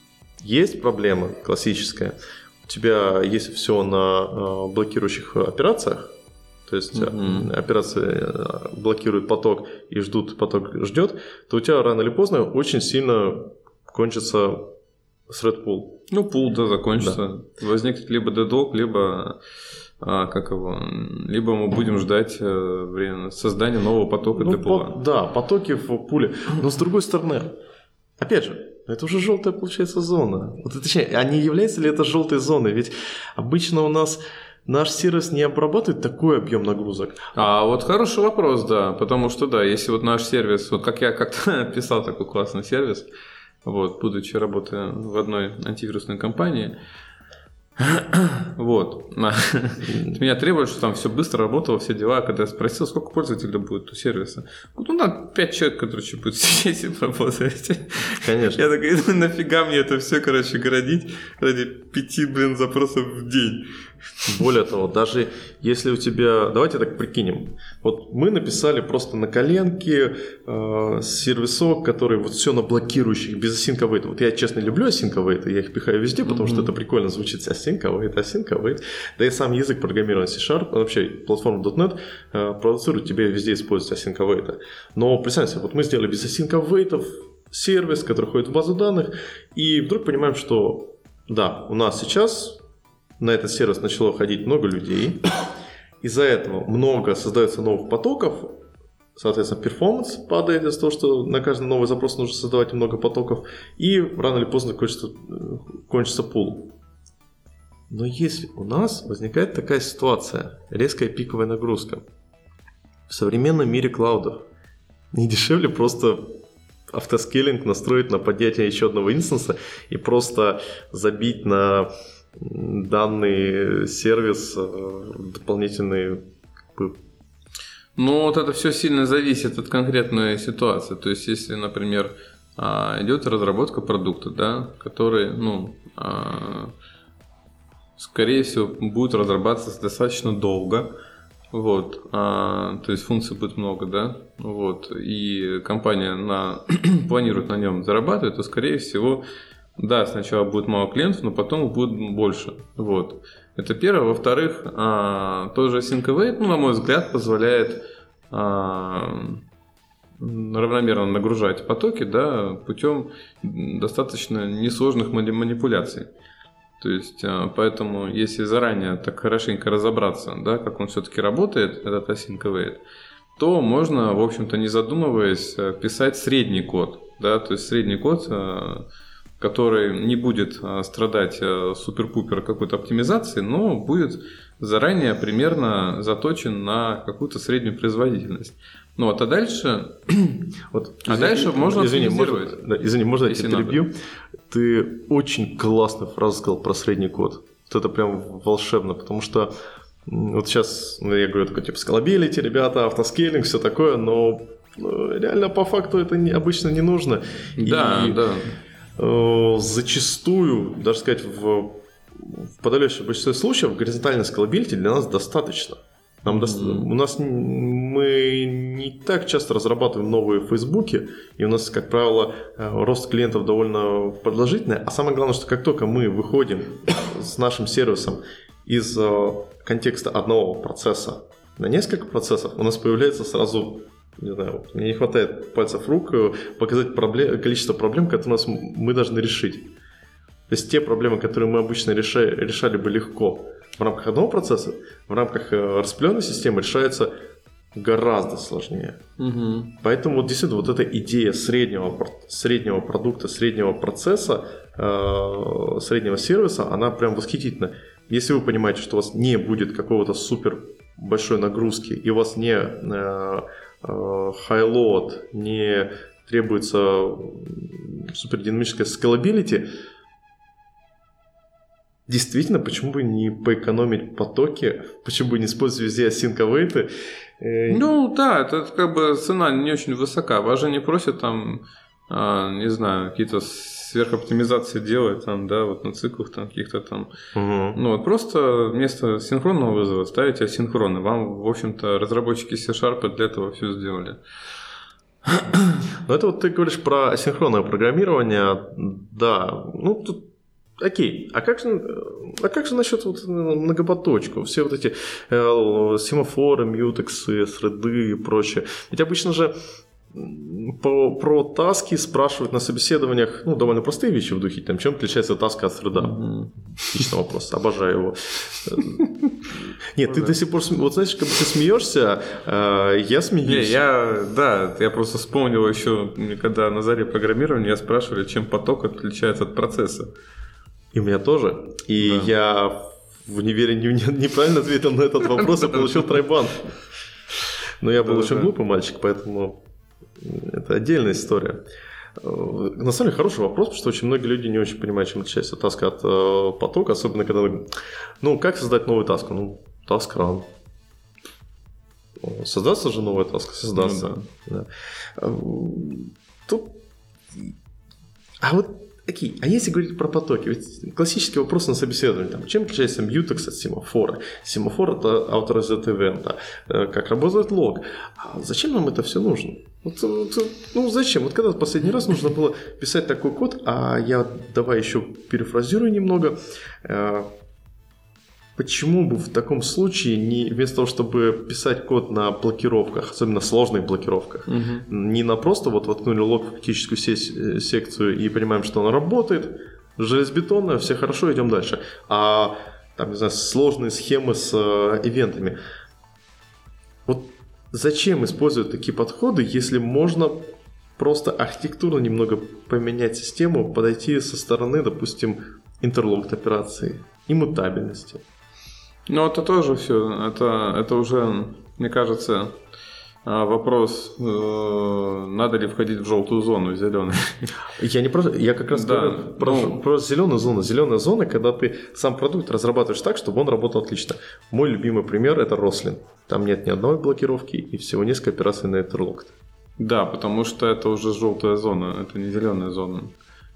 есть проблема классическая, тебя есть все на э, блокирующих операциях, то есть mm-hmm. операции э, блокируют поток и ждут, поток ждет, то у тебя рано или поздно очень сильно кончится thread pool. Ну, пул, да, закончится. Да. Возникнет либо deadlock, либо а, как его, либо мы будем ждать э, время создания нового потока ну, для пула. По, да, потоки в пуле. Но с другой стороны, опять же, это уже желтая получается зона. Вот, точнее, а не является ли это желтой зоной? Ведь обычно у нас наш сервис не обрабатывает такой объем нагрузок. А вот хороший вопрос, да, потому что да, если вот наш сервис, вот как я как-то писал такой классный сервис, вот, будучи работая в одной антивирусной компании, Вот. Меня требует, что там все быстро работало, все дела. Когда я спросил, сколько пользователей будет у сервиса. Ну, надо 5 человек, короче, будет сидеть и работать. Конечно. Я такой, ну нафига мне это все, короче, городить ради 5, блин, запросов в день. Более того, даже если у тебя... Давайте так прикинем. Вот мы написали просто на коленке э, сервисок, который вот все на блокирующих, без async await. Вот я, честно, люблю async await, я их пихаю везде, потому mm-hmm. что это прикольно звучит. Async await, async await. Да и сам язык программирования C-Sharp, вообще платформа .NET э, продуцирует тебе везде использовать async await. Но представьте, вот мы сделали без async await сервис, который ходит в базу данных, и вдруг понимаем, что да, у нас сейчас на этот сервис начало ходить много людей. Из-за этого много создается новых потоков, соответственно, перформанс падает из-за того, что на каждый новый запрос нужно создавать много потоков, и рано или поздно кончится, кончится пул. Но если у нас возникает такая ситуация, резкая пиковая нагрузка, в современном мире клаудов не дешевле просто автоскейлинг настроить на поднятие еще одного инстанса и просто забить на данный сервис э, бы, ну, вот это все сильно зависит от конкретной ситуации. То есть, если, например, а, идет разработка продукта, да, который, ну, а, скорее всего, будет разрабатываться достаточно долго, вот, а, то есть функций будет много, да, вот, и компания на, планирует на нем зарабатывать, то, скорее всего, да, сначала будет мало клиентов, но потом будет больше. Вот. Это первое. Во-вторых, а, тоже Sync ну, на мой взгляд, позволяет а, равномерно нагружать потоки да, путем достаточно несложных манипуляций. То есть, а, поэтому, если заранее так хорошенько разобраться, да, как он все-таки работает, этот async await, то можно, в общем-то, не задумываясь, писать средний код. Да, то есть средний код который не будет а, страдать а, супер-пупер какой-то оптимизации, но будет заранее примерно заточен на какую-то среднюю производительность. Ну вот, а дальше, вот, а извини, дальше можно извини, можно, да, извини, можно я тебя перебью? Ты очень классную фразу сказал про средний код. Вот это прям волшебно, потому что вот сейчас, ну, я говорю, такой, типа, скалабилити, ребята, автоскейлинг, все такое, но ну, реально по факту это не, обычно не нужно. Да, и, да. Э, зачастую, даже сказать, в, в подавляющем большинстве случаев горизонтальной скалабилити для нас достаточно. Нам mm-hmm. до... У нас мы не так часто разрабатываем новые фейсбуки, и у нас, как правило, э, рост клиентов довольно продолжительный. А самое главное, что как только мы выходим с нашим сервисом из э, контекста одного процесса на несколько процессов, у нас появляется сразу не знаю, мне не хватает пальцев рук э, показать проблем, количество проблем, которые у нас мы должны решить. То есть те проблемы, которые мы обычно решали, решали бы легко в рамках одного процесса, в рамках э, распределенной системы решаются гораздо сложнее. Угу. Поэтому вот действительно вот эта идея среднего, среднего продукта, среднего процесса, э, среднего сервиса, она прям восхитительна. Если вы понимаете, что у вас не будет какого-то супер большой нагрузки, и у вас не э, high-load, э, не требуется супердинамическая scalability, действительно, почему бы не поэкономить потоки, почему бы не использовать везде async э, Ну да, это как бы цена не очень высока. Вас же не просят там, а, не знаю, какие-то сверхоптимизации делать там, да, вот на циклах там каких-то там. Угу. Ну вот просто вместо синхронного вызова ставите асинхронный. Вам, в общем-то, разработчики C-Sharp для этого все сделали. Ну это вот ты говоришь про асинхронное программирование, да, ну тут Окей, а как же, а как же насчет вот многопоточку? Все вот эти э, семафоры, мьютексы, среды и прочее. Ведь обычно же по, про таски спрашивают на собеседованиях, ну, довольно простые вещи в духе, там, чем отличается таска от среда? Отличный вопрос, обожаю его. Нет, ты до сих пор, вот знаешь, как ты смеешься, э, я смеюсь. Не, я, да, я просто вспомнил еще, когда на заре программирования я спрашивали, чем поток отличается от процесса. И у меня тоже. И я в универе неправильно ответил на этот вопрос и получил тройбан. Но я был очень глупый мальчик, поэтому это отдельная история. Э, на самом деле хороший вопрос, потому что очень многие люди не очень понимают, чем отличается таска от э, потока, особенно когда... Ну, как создать новую таску? Ну, таск ран. Создастся же новая таска? Создастся. Ну, да. Да. Тут... А вот Окей, а если говорить про потоки, ведь классический вопрос на собеседовании, там, чем отличается Mutex от семафора? Семафор это авторизат ивента, э, как работает лог. А зачем нам это все нужно? Вот, вот, ну зачем? Вот когда последний раз нужно было писать такой код, а я давай еще перефразирую немного, э, Почему бы в таком случае не вместо того, чтобы писать код на блокировках, особенно сложных блокировках, угу. не на просто вот воткнули лог в критическую сеть, секцию и понимаем, что она работает, железобетонная, все хорошо, идем дальше, а там, не знаю, сложные схемы с э, ивентами. Зачем использовать такие подходы, если можно просто архитектурно немного поменять систему, подойти со стороны, допустим, интерлокт операции, иммутабельности. Ну, это тоже все. Это, это уже, мне кажется, а, вопрос, э, надо ли входить в желтую зону, зеленую. Я не просто, я как раз да, говорю про, ну, про зеленую зону. Зеленая зона, когда ты сам продукт разрабатываешь так, чтобы он работал отлично. Мой любимый пример это Рослин. Там нет ни одной блокировки и всего несколько операций на Etherlocked. Да, потому что это уже желтая зона, это не зеленая зона.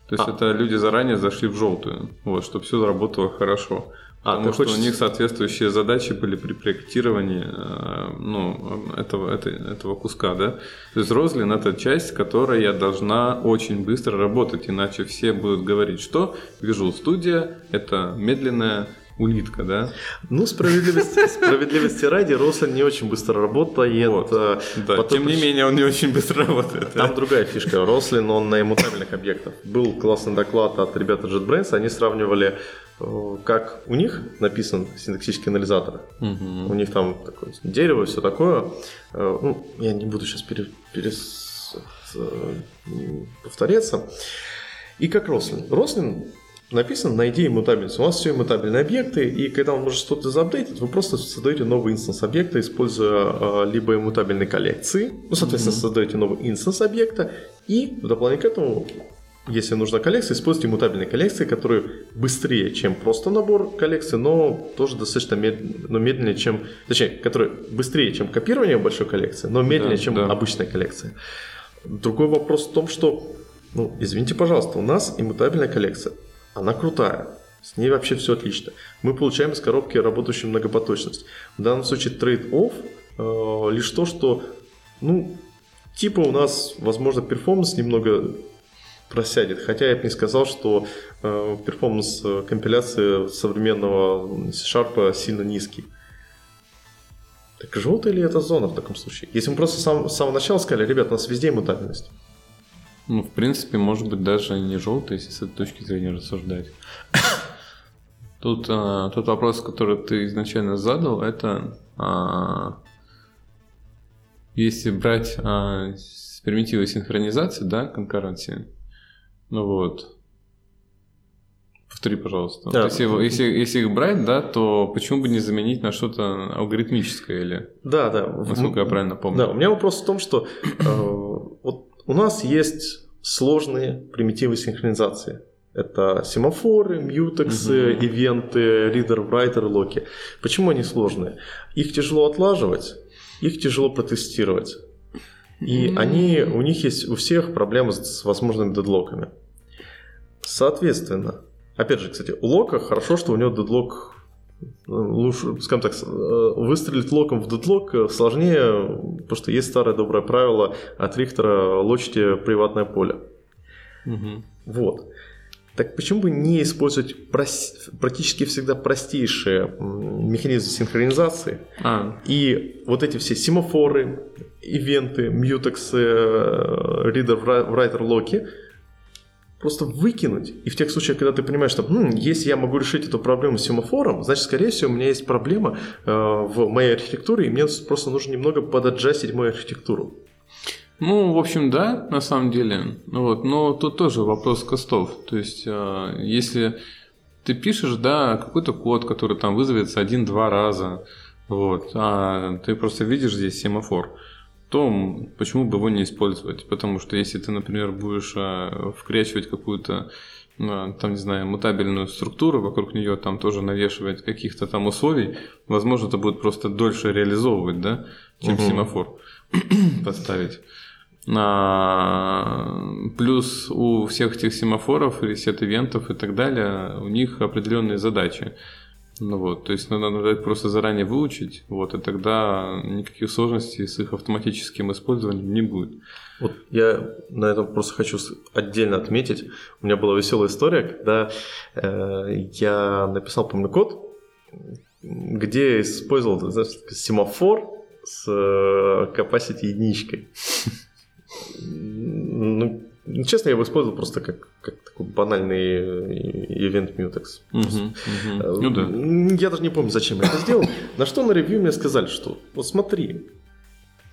То есть а. это люди заранее зашли в желтую, вот, чтобы все заработало хорошо. А, Потому что хочешь... у них соответствующие задачи были при проектировании э, ну, этого, это, этого куска, да. То есть Розлин это часть, которая должна очень быстро работать, иначе все будут говорить, что Visual Studio это медленная улитка, да? Ну, справедливости, справедливости ради, Рослин не очень быстро работает. Вот. Э, да, потом тем не менее, он не очень быстро работает. Там да? другая фишка. Roslyn, он на иммутабельных объектах. Был классный доклад от ребят JetBrains, они сравнивали как у них написан синтаксический анализатор. Угу. У них там такое дерево, все такое. Э, ну, я не буду сейчас пере, пере, э, повторяться. И как Roslyn. Roslyn написан на идее иммутабельности. У вас все иммутабельные объекты, и когда он может что-то заапдейтить, вы просто создаете новый инстанс объекта, используя либо иммутабельные коллекции, ну, соответственно, mm-hmm. создаете новый инстанс объекта, и в дополнение к этому если нужна коллекция, используйте иммутабельные коллекции, которые быстрее, чем просто набор коллекций, но тоже достаточно мед... но медленнее, чем... Точнее, которые быстрее, чем копирование большой коллекции, но медленнее, да, чем да. обычная коллекция. Другой вопрос в том, что, ну, извините, пожалуйста, у нас иммутабельная коллекция. Она крутая. С ней вообще все отлично. Мы получаем из коробки работающую многопоточность. В данном случае trade-off э, лишь то, что, ну, типа у нас, возможно, performance немного просядет. Хотя я бы не сказал, что э, performance э, компиляции современного C-Sharp сильно низкий. Так желтая ли это зона в таком случае? Если мы просто сам, с самого начала сказали, ребят, у нас везде иммутабельность. Ну, в принципе, может быть, даже не желтая, если с этой точки зрения рассуждать. Тут а, тот вопрос, который ты изначально задал, это а, если брать а, примитивы синхронизации, да, конкуренции, ну вот. Повтори, пожалуйста. Да. Если, если, если их брать, да, то почему бы не заменить на что-то алгоритмическое или? Да, да. Насколько я правильно помню. Да, у меня вопрос в том, что э, вот у нас есть сложные примитивы синхронизации. Это семафоры, мьютексы, угу. ивенты, ридер, writer, локи. Почему они сложные? Их тяжело отлаживать, их тяжело протестировать. И mm-hmm. они, у них есть у всех проблемы с возможными дедлоками. Соответственно, опять же, кстати, у Лока хорошо, что у него дедлок ну, лучше, скажем так, э, выстрелить локом в дедлок сложнее, потому что есть старое доброе правило от Рихтера лочите приватное поле. Угу. Вот. Так почему бы не использовать прос... практически всегда простейшие механизмы синхронизации а. и вот эти все семафоры, ивенты, мьютексы, reader, writer, локи просто выкинуть. И в тех случаях, когда ты понимаешь, что хм, если я могу решить эту проблему семафором, значит, скорее всего, у меня есть проблема э, в моей архитектуре, и мне просто нужно немного подаджастить мою архитектуру. Ну, в общем, да, на самом деле. Вот, но тут тоже вопрос костов. То есть, э, если ты пишешь, да, какой-то код, который там вызовется один-два раза, вот, а ты просто видишь здесь семафор, то почему бы его не использовать? Потому что если ты, например, будешь а, вкрячивать какую-то а, там, не знаю, мутабельную структуру, вокруг нее там тоже навешивать каких-то там условий, возможно, это будет просто дольше реализовывать, да, чем угу. семафор поставить. А, плюс у всех этих семафоров, ресет-ивентов и так далее, у них определенные задачи. Ну вот, то есть надо, надо просто заранее выучить, вот, и тогда никаких сложностей с их автоматическим использованием не будет. Вот я на этом просто хочу отдельно отметить. У меня была веселая история, когда э, я написал, помню, код, где использовал знаешь, семафор с э, capacity единичкой. Ну, честно, я его использовал просто как, как банальный event mutex. Uh-huh, uh-huh. Ну да. Я даже не помню, зачем я это сделал. На что на ревью мне сказали, что вот смотри,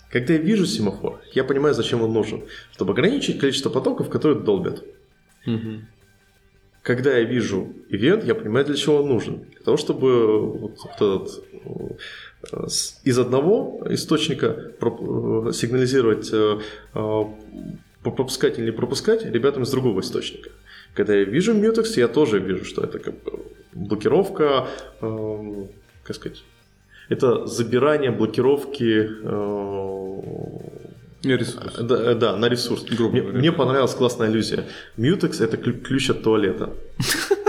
когда я вижу семафор, я понимаю, зачем он нужен. Чтобы ограничить количество потоков, которые долбят. Uh-huh. Когда я вижу ивент, я понимаю, для чего он нужен. Для того, чтобы вот, этот э, из одного источника э, сигнализировать э, пропускать или не пропускать ребятам из другого источника. Когда я вижу Mutex, я тоже вижу, что это как бы блокировка, э, как сказать, это забирание блокировки э, ресурс. Да, да, на ресурс. Грубо мне, мне понравилась классная иллюзия. Mutex это ключ от туалета.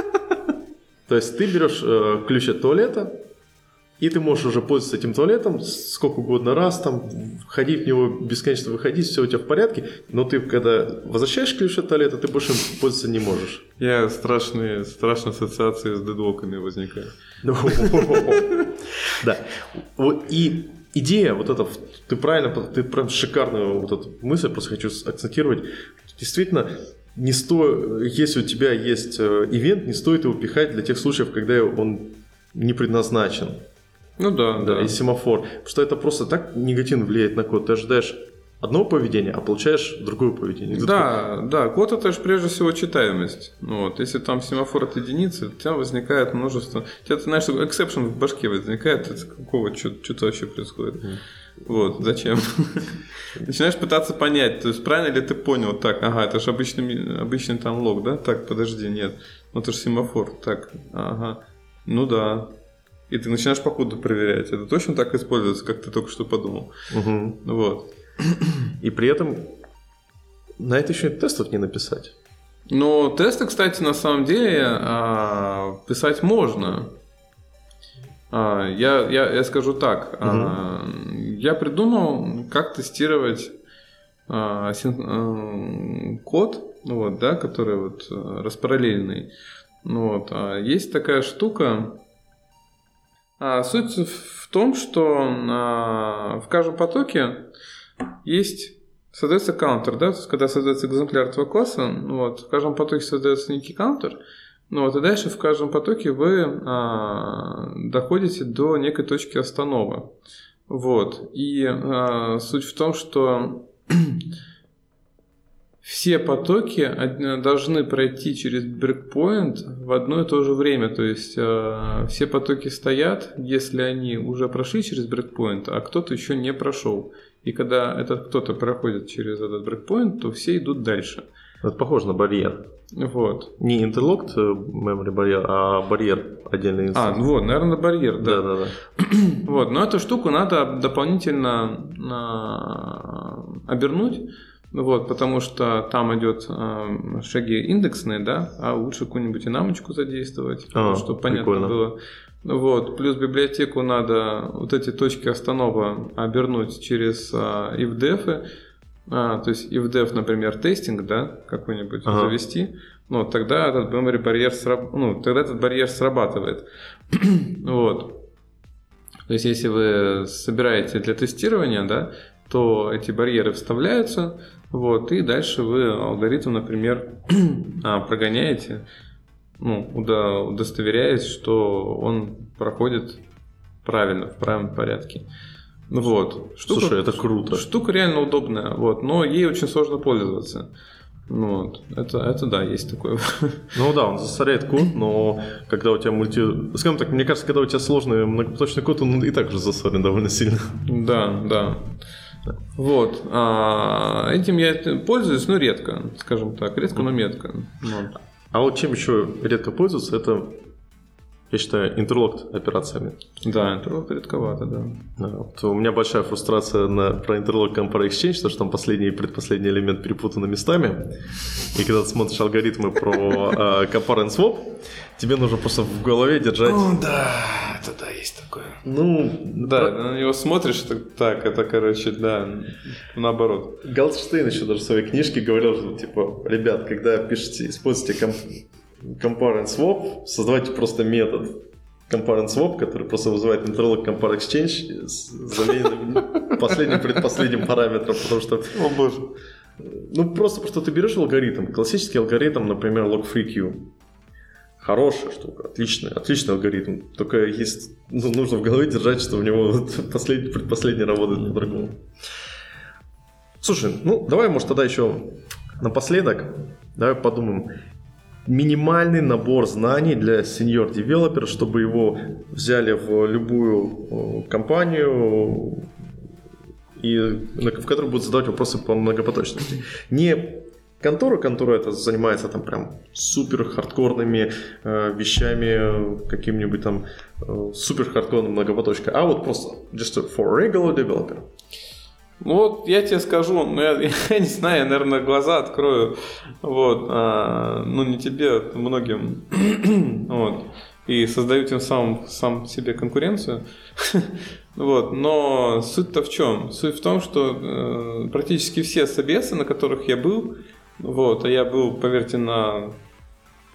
То есть ты берешь э, ключ от туалета, и ты можешь уже пользоваться этим туалетом сколько угодно раз, там, входить в него бесконечно выходить, все у тебя в порядке, но ты, когда возвращаешь ключ от туалета, ты больше им пользоваться не можешь. Я страшные, страшные ассоциации с дедвоками возникают. Да. И идея вот эта, ты правильно, ты прям шикарную вот эту мысль просто хочу акцентировать. Действительно, не сто... если у тебя есть э, event, не стоит его пихать для тех случаев, когда он не предназначен. Ну да, да. И семафор. Потому что это просто так негативно влияет на код. Ты ожидаешь одно поведение, а получаешь другое поведение. Да, такой... да, код это же прежде всего читаемость. Ну вот, если там семафор от единицы, у тебя возникает множество. У тебя, ты знаешь, exception в башке возникает, это какого что-то вообще происходит. Mm. Вот, зачем? Начинаешь пытаться понять, то есть правильно ли ты понял, так, ага, это же обычный, обычный там лог, да? Так, подожди, нет, ну это же семафор, так, ага, ну да, и ты начинаешь по коду проверять. Это точно так используется, как ты только что подумал. Угу. Вот. И при этом на это еще и тестов не написать. Но тесты, кстати, на самом деле а, писать можно. А, я, я, я скажу так. Угу. Я придумал, как тестировать код, вот, да, который вот распараллельный. Вот, а есть такая штука, суть в том, что а, в каждом потоке есть создается каунтер, да, то есть когда создается экземпляр этого класса, ну вот, в каждом потоке создается некий каунтер, ну вот, и дальше в каждом потоке вы а, доходите до некой точки остановы. Вот. И а, суть в том, что все потоки должны пройти через брейкпоинт в одно и то же время. То есть э, все потоки стоят, если они уже прошли через брейкпоинт, а кто-то еще не прошел. И когда этот кто-то проходит через этот брейкпоинт, то все идут дальше. Это похоже на барьер. Вот. Не interlocked memory барьер, а барьер отдельный инстанс. А, ну вот, наверное, барьер, да. Да, да, да. вот, но эту штуку надо дополнительно а, обернуть вот, потому что там идет э, шаги индексные, да, а лучше какую-нибудь инамочку задействовать, а, чтобы понятно прикольно. было. Вот, плюс библиотеку надо вот эти точки останова обернуть через ifdef, а, то есть ifdef, например, тестинг, да, какой-нибудь ага. завести, ну, тогда этот memory барьер, сраб... ну, тогда этот барьер срабатывает. вот. То есть, если вы собираете для тестирования, да, то эти барьеры вставляются, вот, и дальше вы алгоритм, например, а, прогоняете, ну, удостоверяясь, что он проходит правильно, в правильном порядке. Вот. Штука, Слушай, это круто. Штука реально удобная, вот, но ей очень сложно пользоваться. Ну вот, это, это да, есть такое. Ну да, он засоряет код, но когда у тебя мульти... Скажем так, мне кажется, когда у тебя сложный многопоточный код, он и так же засорен довольно сильно. Да, да. Вот. А, этим я пользуюсь, но редко, скажем так. Редко, но метко. Вот. А вот чем еще редко пользуются, это, я считаю, интерлокт операциями. Да, интерлокт редковато, да. да вот у меня большая фрустрация на, про интерлокт Compare Exchange, потому что там последний и предпоследний элемент перепутаны местами. И когда ты смотришь алгоритмы про uh, Compare and Swap, тебе нужно просто в голове держать... О, да, это да, есть такое. Ну, да, про... на него смотришь, так, так, это, короче, да, наоборот. Галдштейн еще даже в своей книжке говорил, что, типа, ребят, когда пишете, используйте комп... compare and swap, создавайте просто метод compare and swap, который просто вызывает interlock compare exchange с замененным последним предпоследним параметром, потому что... О боже. Ну, просто потому что ты берешь алгоритм, классический алгоритм, например, log-free-queue, хорошая штука, отличный, отличный алгоритм. Только есть, ну, нужно в голове держать, что у него последний, предпоследний работает по-другому. Слушай, ну давай, может, тогда еще напоследок, давай подумаем. Минимальный набор знаний для senior девелопера, чтобы его взяли в любую компанию, и в которой будут задавать вопросы по многопоточности. Не контору, которая это занимается там прям супер хардкорными э, вещами, каким-нибудь там э, супер хардкорным многопоточкой, а вот просто just for regular developer. Ну вот я тебе скажу, ну я, я не знаю, я, наверное, глаза открою, вот, а, ну не тебе, а многим, вот, и создаю тем самым сам себе конкуренцию, вот, но суть-то в чем? Суть в том, что э, практически все собесы, на которых я был, вот, а я был, поверьте, на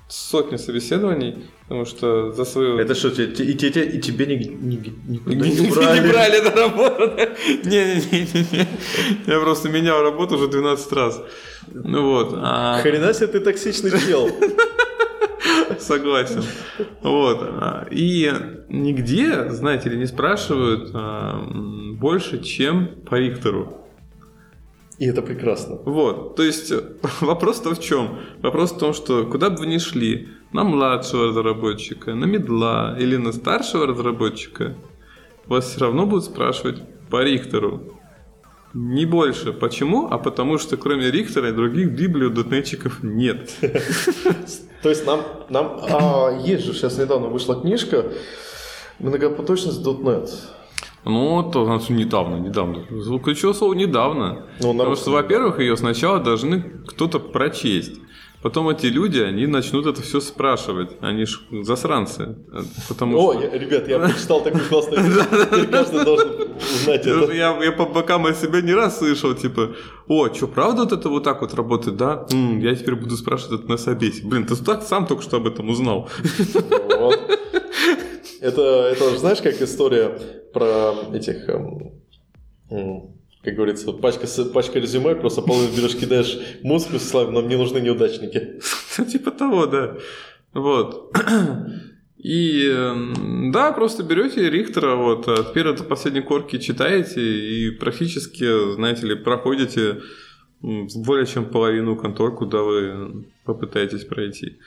сотни собеседований, потому что за свою... Это что, и, и, и, и тебе не, не, не, не, не брали? Не брали на работу, Не-не-не, я просто менял работу уже 12 раз. Ну вот. А... Хрена себе ты токсичный чел. Согласен. Вот. И нигде, знаете ли, не спрашивают а, больше, чем по Рихтеру. И это прекрасно. Вот, то есть вопрос-то в чем? Вопрос в том, что куда бы вы ни шли, на младшего разработчика, на медла или на старшего разработчика, вас все равно будут спрашивать по Рихтеру. Не больше. Почему? А потому что кроме Рихтера и других библиодотнетчиков нет. То есть нам, нам а, есть же, сейчас недавно вышла книжка «Многопоточность .NET». Ну, то значит, недавно, недавно. Ключевое слово недавно. Ну, Потому что, во-первых, ее сначала должны кто-то прочесть. Потом эти люди, они начнут это все спрашивать. Они ж засранцы. Потому О, что... я, ребят, я прочитал такую классную Теперь каждый должен узнать это. Я, я по бокам от себя не раз слышал, типа, о, что, правда вот это вот так вот работает, да? Я теперь буду спрашивать это на собесе. Блин, ты так сам только что об этом узнал. Вот. Это, это знаешь, как история про этих, эм, как говорится, пачка, пачка резюме, просто полный берешь, кидаешь музыку с словами «Нам не нужны неудачники». Типа того, да. Вот. И эм, да, просто берете Рихтера, вот, от первой до последней корки читаете и практически, знаете ли, проходите более чем половину контор, куда вы попытаетесь пройти.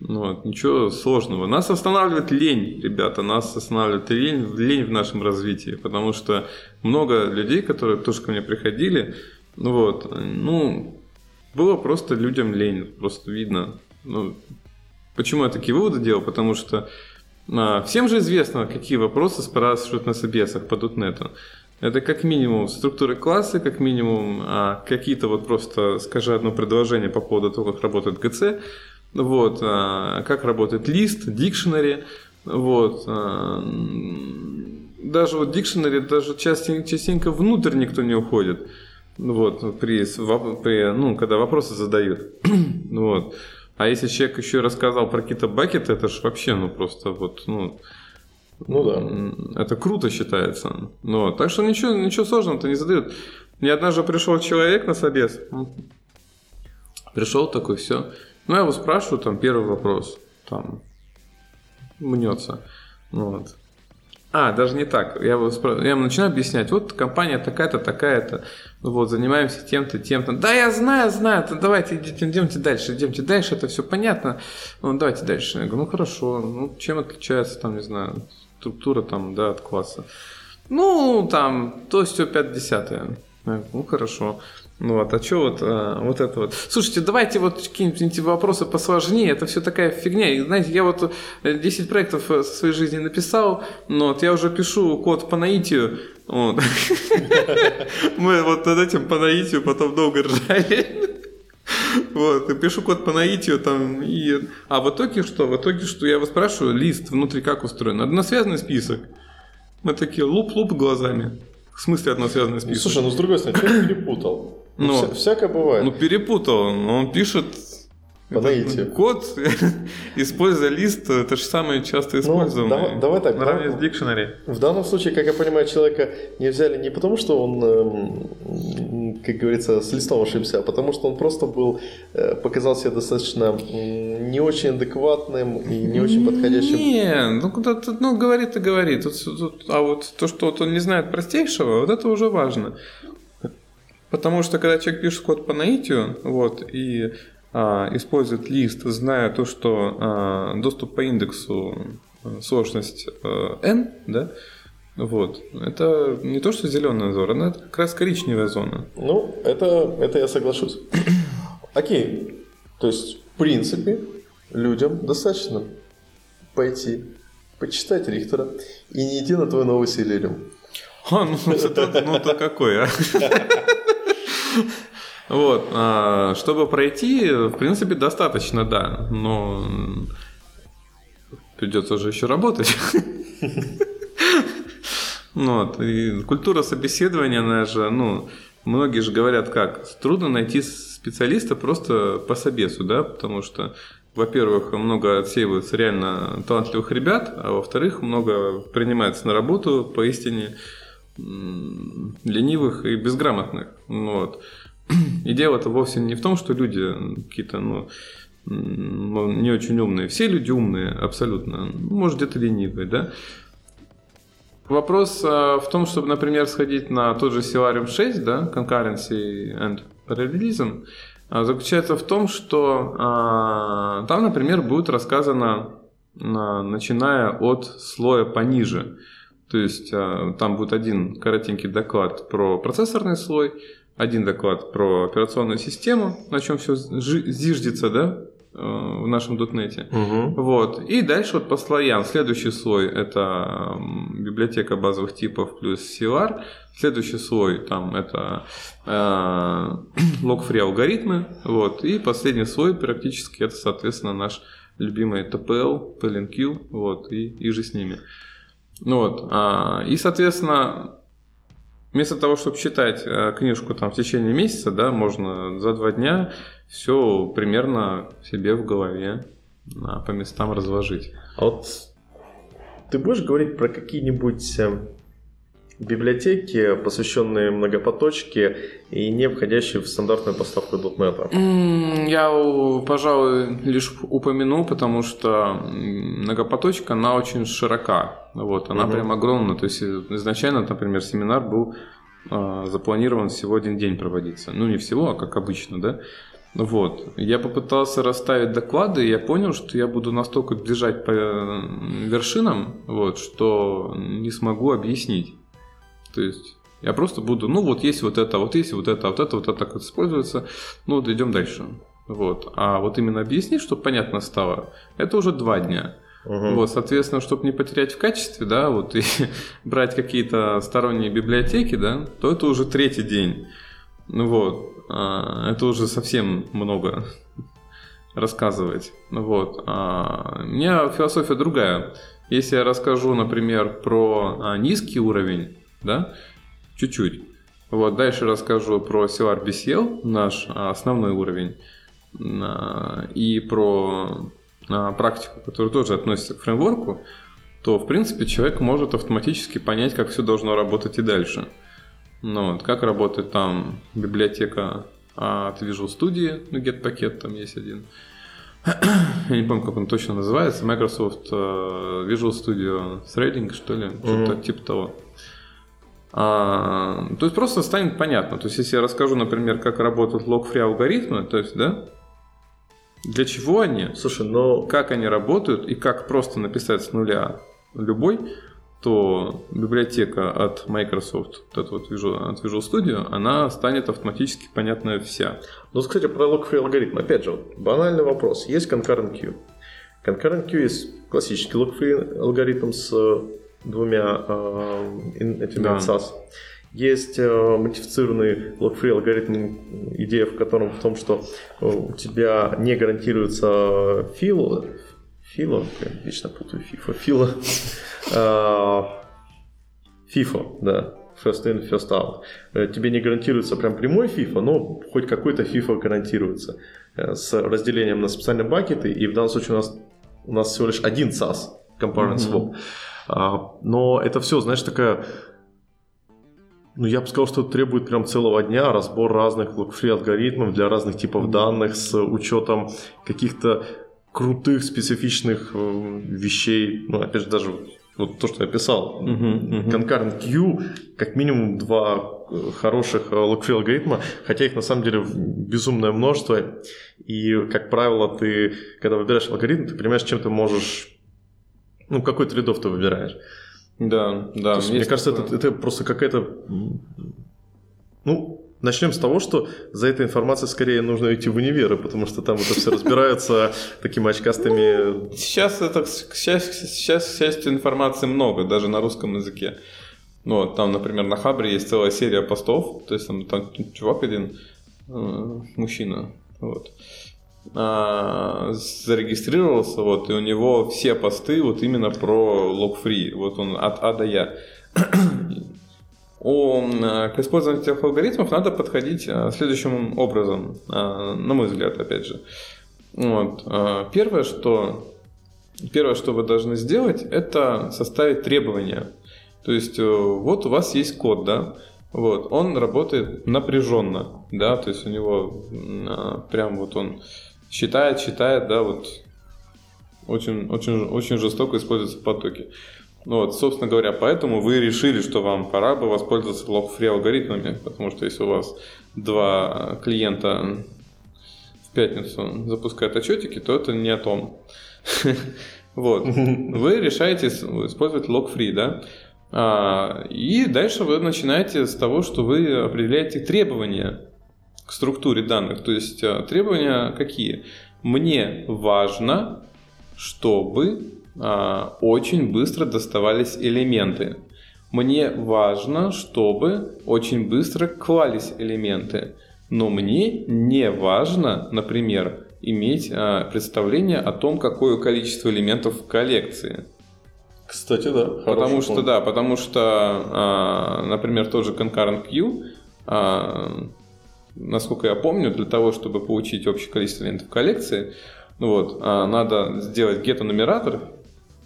Ну вот, ничего сложного. Нас останавливает лень, ребята, нас останавливает лень, лень в нашем развитии, потому что много людей, которые тоже ко мне приходили, ну вот, ну, было просто людям лень, просто видно. Ну, почему я такие выводы делал? Потому что а, всем же известно, какие вопросы спрашивают на собесах по .NET. Это как минимум структуры класса, как минимум а, какие-то вот просто, скажи одно предложение по поводу того, как работает ГЦ, вот, а, как работает лист, дикшенери, вот, а, даже вот дикшенери, даже частенько, частенько внутрь никто не уходит, вот, при, при, ну, когда вопросы задают, вот. А если человек еще рассказал про какие-то бакеты, это же вообще, ну, просто вот, ну, ну да. Это круто считается. Ну, так что ничего, ничего сложного-то не задают. Мне однажды пришел человек на собес. Пришел такой, все. Ну, я его спрашиваю, там, первый вопрос, там, мнется. Вот. А, даже не так. Я, его спра... я ему начинаю объяснять. Вот компания такая-то, такая-то. Вот, занимаемся тем-то, тем-то. Да, я знаю, знаю. То давайте идите, идемте дальше, идемте дальше. Это все понятно. Ну, давайте дальше. Я говорю, ну, хорошо. Ну, чем отличается, там, не знаю, структура там, да, от класса. Ну, там, то все 50 Ну, хорошо. Ну вот, а что вот, а, вот это вот? Слушайте, давайте вот какие-нибудь вопросы посложнее, это все такая фигня. И, знаете, я вот 10 э, проектов в своей жизни написал, но вот я уже пишу код по наитию. Мы вот над этим по наитию потом долго ржали. Вот, и пишу код по наитию там, и... А в итоге что? В итоге что? Я вас спрашиваю, лист внутри как устроен? Односвязанный список. Мы такие луп-луп глазами. В смысле односвязанный список? Слушай, ну с другой стороны, ты перепутал. Ну, Вся, всякое бывает. Ну, перепутал. Он пишет по наитию. Код, используя лист, это же самое часто используемое. Ну, давай, давай так. Наравне с дикшенери. В данном случае, как я понимаю, человека не взяли не потому, что он, эм, как говорится, с листом ошибся, а потому что он просто был, э, показал себя достаточно не очень адекватным и не очень подходящим. Не, ну, куда-то, ну говорит и говорит. Тут, тут, а вот то, что вот он не знает простейшего, вот это уже важно. Потому что когда человек пишет код по наитию, вот, и а, использует лист, зная то, что а, доступ по индексу а, сложность n, да, вот. Это не то, что зеленая зона, это как раз коричневая зона. Ну, это, это я соглашусь. Окей. То есть, в принципе, людям достаточно пойти, почитать Рихтера и не идти на твой новый Селериум. А, ну, это, ну, это какой, а? Вот, а, чтобы пройти, в принципе, достаточно, да, но придется уже еще работать. Вот, и культура собеседования, она же, ну, многие же говорят как, трудно найти специалиста просто по собесу, да, потому что, во-первых, много отсеиваются реально талантливых ребят, а во-вторых, много принимается на работу поистине ленивых и безграмотных. Вот. И дело это вовсе не в том, что люди какие-то, ну, ну, не очень умные. Все люди умные, абсолютно. Может, где-то ленивые, да? Вопрос а, в том, чтобы, например, сходить на тот же Stellarium 6, да, Concurrency and Parallelism, а, заключается в том, что а, там, например, будет рассказано, а, начиная от слоя пониже. То есть а, там будет один коротенький доклад про процессорный слой, один доклад про операционную систему, на чем все зиждется, да, э, в нашем дотнете. Угу. Вот. И дальше вот по слоям. Следующий слой это библиотека базовых типов плюс CLR. Следующий слой там это э, log-free алгоритмы. Вот. И последний слой практически это, соответственно, наш любимый TPL, PLNQ, вот, и, и же с ними. Ну вот. А, и, соответственно, Вместо того, чтобы читать э, книжку там в течение месяца, да, можно за два дня все примерно себе в голове по местам разложить. А вот ты будешь говорить про какие-нибудь э, библиотеки, посвященные многопоточке и не входящие в стандартную поставку .NET? Я, пожалуй, лишь упомяну, потому что многопоточка, она очень широка. Вот, она угу. прям огромная. То есть изначально, например, семинар был э, запланирован всего один день проводиться. Ну, не всего, а как обычно, да. Вот. Я попытался расставить доклады, и я понял, что я буду настолько бежать по вершинам, вот, что не смогу объяснить. То есть я просто буду, ну вот есть вот это, вот есть вот это, вот это, вот это так вот используется. Ну вот идем дальше. Вот. А вот именно объяснить, чтобы понятно стало, это уже два дня. Угу. Вот, соответственно, чтобы не потерять в качестве, да, вот и брать какие-то сторонние библиотеки, да, то это уже третий день. Ну вот, а, это уже совсем много рассказывать. Ну вот, а, у меня философия другая. Если я расскажу, например, про а, низкий уровень, да, чуть-чуть. Вот, дальше расскажу про CLR BCL, наш а, основной уровень, а, и про а, практику, которая тоже относится к фреймворку, то, в принципе, человек может автоматически понять, как все должно работать и дальше. Ну, вот, как работает там библиотека от Visual Studio, ну, get-пакет там есть один. Я не помню, как он точно называется. Microsoft Visual Studio Threading, что ли, mm-hmm. что-то типа того. А, то есть просто станет понятно. То есть если я расскажу, например, как работают лог-фри алгоритмы, то есть, да, для чего они, Слушай, но... как они работают и как просто написать с нуля любой, то библиотека от Microsoft, вот эта вот Visual, от Visual Studio, она станет автоматически понятная вся. Ну, кстати, про log-free алгоритм. Опять же, вот, банальный вопрос. Есть concurrent queue. Concurrent queue есть классический log-free алгоритм с двумя э, этими да. SAS. Есть э, модифицированный log-free алгоритм, идея в котором в том, что у тебя не гарантируется фило, фило, я вечно путаю FIFA, фило, FIFA, да, first in, first out. Э, тебе не гарантируется прям прямой FIFA, но хоть какой-то FIFA гарантируется э, с разделением на специальные бакеты, и в данном случае у нас, у нас всего лишь один SAS, component swap. Mm-hmm. Но это все, знаешь, такая ну, я бы сказал, что это требует прям целого дня разбор разных лог-фри алгоритмов для разных типов данных с учетом каких-то крутых специфичных э, вещей. Ну, опять же, даже вот то, что я писал. Uh-huh, uh-huh. Concurrent Queue, как минимум два э, хороших лог-фри алгоритма, хотя их на самом деле безумное множество. И, как правило, ты, когда выбираешь алгоритм, ты понимаешь, чем ты можешь... Ну, какой трейдов ты выбираешь. Да, да. есть, мне кажется, это, это просто какая-то... Ну, начнем с того, что за этой информацией скорее нужно идти в универы, потому что там это все разбирается такими очкастыми... Ну, сейчас, это, сейчас, сейчас, к счастью, информации много, даже на русском языке. Ну, вот, там, например, на Хабре есть целая серия постов, то есть там, там чувак один, э, мужчина, вот, а, зарегистрировался, вот, и у него все посты вот именно про лог-фри, вот он от А до Я. О, к использованию этих алгоритмов надо подходить а, следующим образом, а, на мой взгляд, опять же. Вот. Первое, что, первое, что вы должны сделать, это составить требования. То есть, э, вот у вас есть код, да, вот, он работает напряженно, да, то есть у него прям вот он считает, считает, да, вот очень, очень, очень жестоко используются потоки. Ну вот, собственно говоря, поэтому вы решили, что вам пора бы воспользоваться log-free алгоритмами, потому что если у вас два клиента в пятницу запускают отчетики, то это не о том. Вот. Вы решаете использовать log-free, да? А, и дальше вы начинаете с того, что вы определяете требования к структуре данных. То есть э, требования какие? Мне важно, чтобы а, очень быстро доставались элементы. Мне важно, чтобы очень быстро клались элементы. Но мне не важно, например, иметь а, представление о том, какое количество элементов в коллекции. Кстати, да. Потому что, да, потому что, например, тот же concurrent queue насколько я помню, для того, чтобы получить общее количество элементов коллекции, ну вот, а, надо сделать get-нумератор,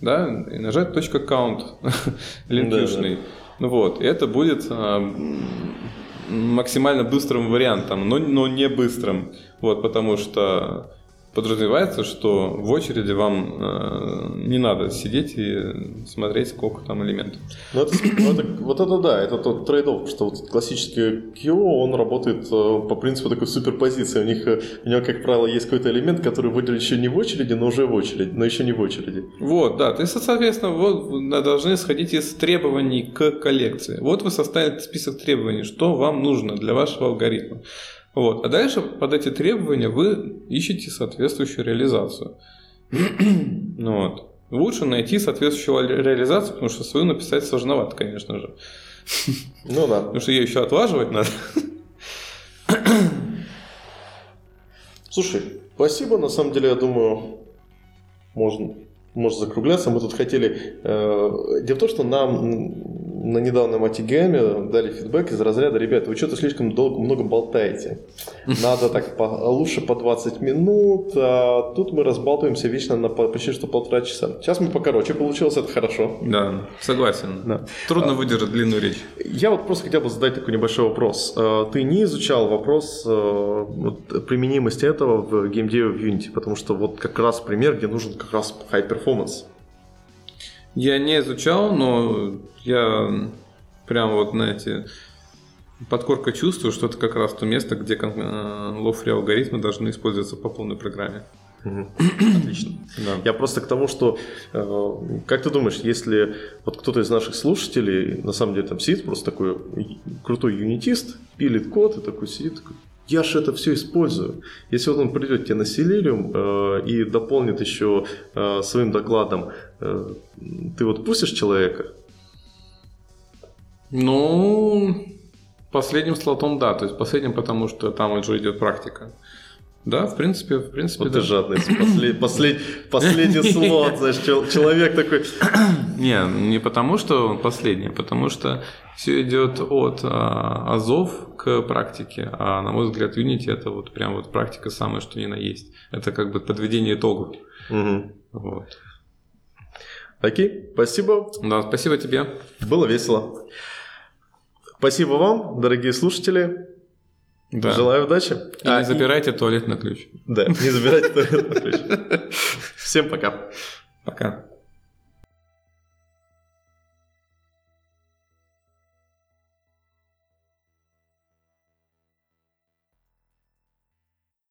да, и нажать .count линкюшный. Да, да. Ну вот, и это будет а, максимально быстрым вариантом, но, но не быстрым. Вот, потому что подразумевается, что в очереди вам э, не надо сидеть и смотреть, сколько там элементов. Ну, это, ну, это, вот это да, это тот трейд что вот классический QO, он работает э, по принципу такой суперпозиции. У них, э, у него, как правило, есть какой-то элемент, который выделен еще не в очереди, но уже в очереди, но еще не в очереди. Вот, да, то есть, соответственно, вот должны сходить из требований к коллекции. Вот вы составили список требований, что вам нужно для вашего алгоритма. Вот. А дальше под эти требования вы ищете соответствующую реализацию. ну, вот. Лучше найти соответствующую реализацию, потому что свою написать сложновато, конечно же. Ну да. Потому что ее еще отлаживать надо. Слушай, спасибо. На самом деле, я думаю, можно, можно закругляться. Мы тут хотели... Э, дело в том, что нам на недавнем АТГМе дали фидбэк из разряда, ребята, вы что-то слишком долго, много болтаете. Надо так по, лучше по 20 минут, а тут мы разбалтываемся вечно на почти что полтора часа. Сейчас мы покороче получилось, это хорошо. Да, согласен. Да. Трудно а, выдержать длинную речь. Я вот просто хотел бы задать такой небольшой вопрос. А, ты не изучал вопрос а, вот, применимости этого в геймдеве в Unity, потому что вот как раз пример, где нужен как раз high performance. Я не изучал, но я прям вот, знаете, подкорка чувствую, что это как раз то место, где э, lock-free алгоритмы должны использоваться по полной программе. Отлично. Да. Я просто к тому, что, э, как ты думаешь, если вот кто-то из наших слушателей, на самом деле там сидит просто такой крутой юнитист, пилит код и такой сидит, такой, я же это все использую. Если вот он придет тебе на CLRium э, и дополнит еще э, своим докладом, ты вот пустишь человека? Ну, последним слотом да, то есть последним, потому что там уже идет практика. Да, в принципе, в принципе, вот да. ты жадный. Послед, послед, последний слот, знаешь, человек такой... Не, не потому, что он последний, а потому что все идет от а, азов к практике. А на мой взгляд, Unity это вот прям вот практика самая, что ни на есть. Это как бы подведение итогов. Угу. Вот. Окей, спасибо. Да, спасибо тебе. Было весело. Спасибо вам, дорогие слушатели. Да. Желаю удачи. И а, не забирайте и... туалет на ключ. Да, не забирайте туалет на ключ. Всем пока. Пока.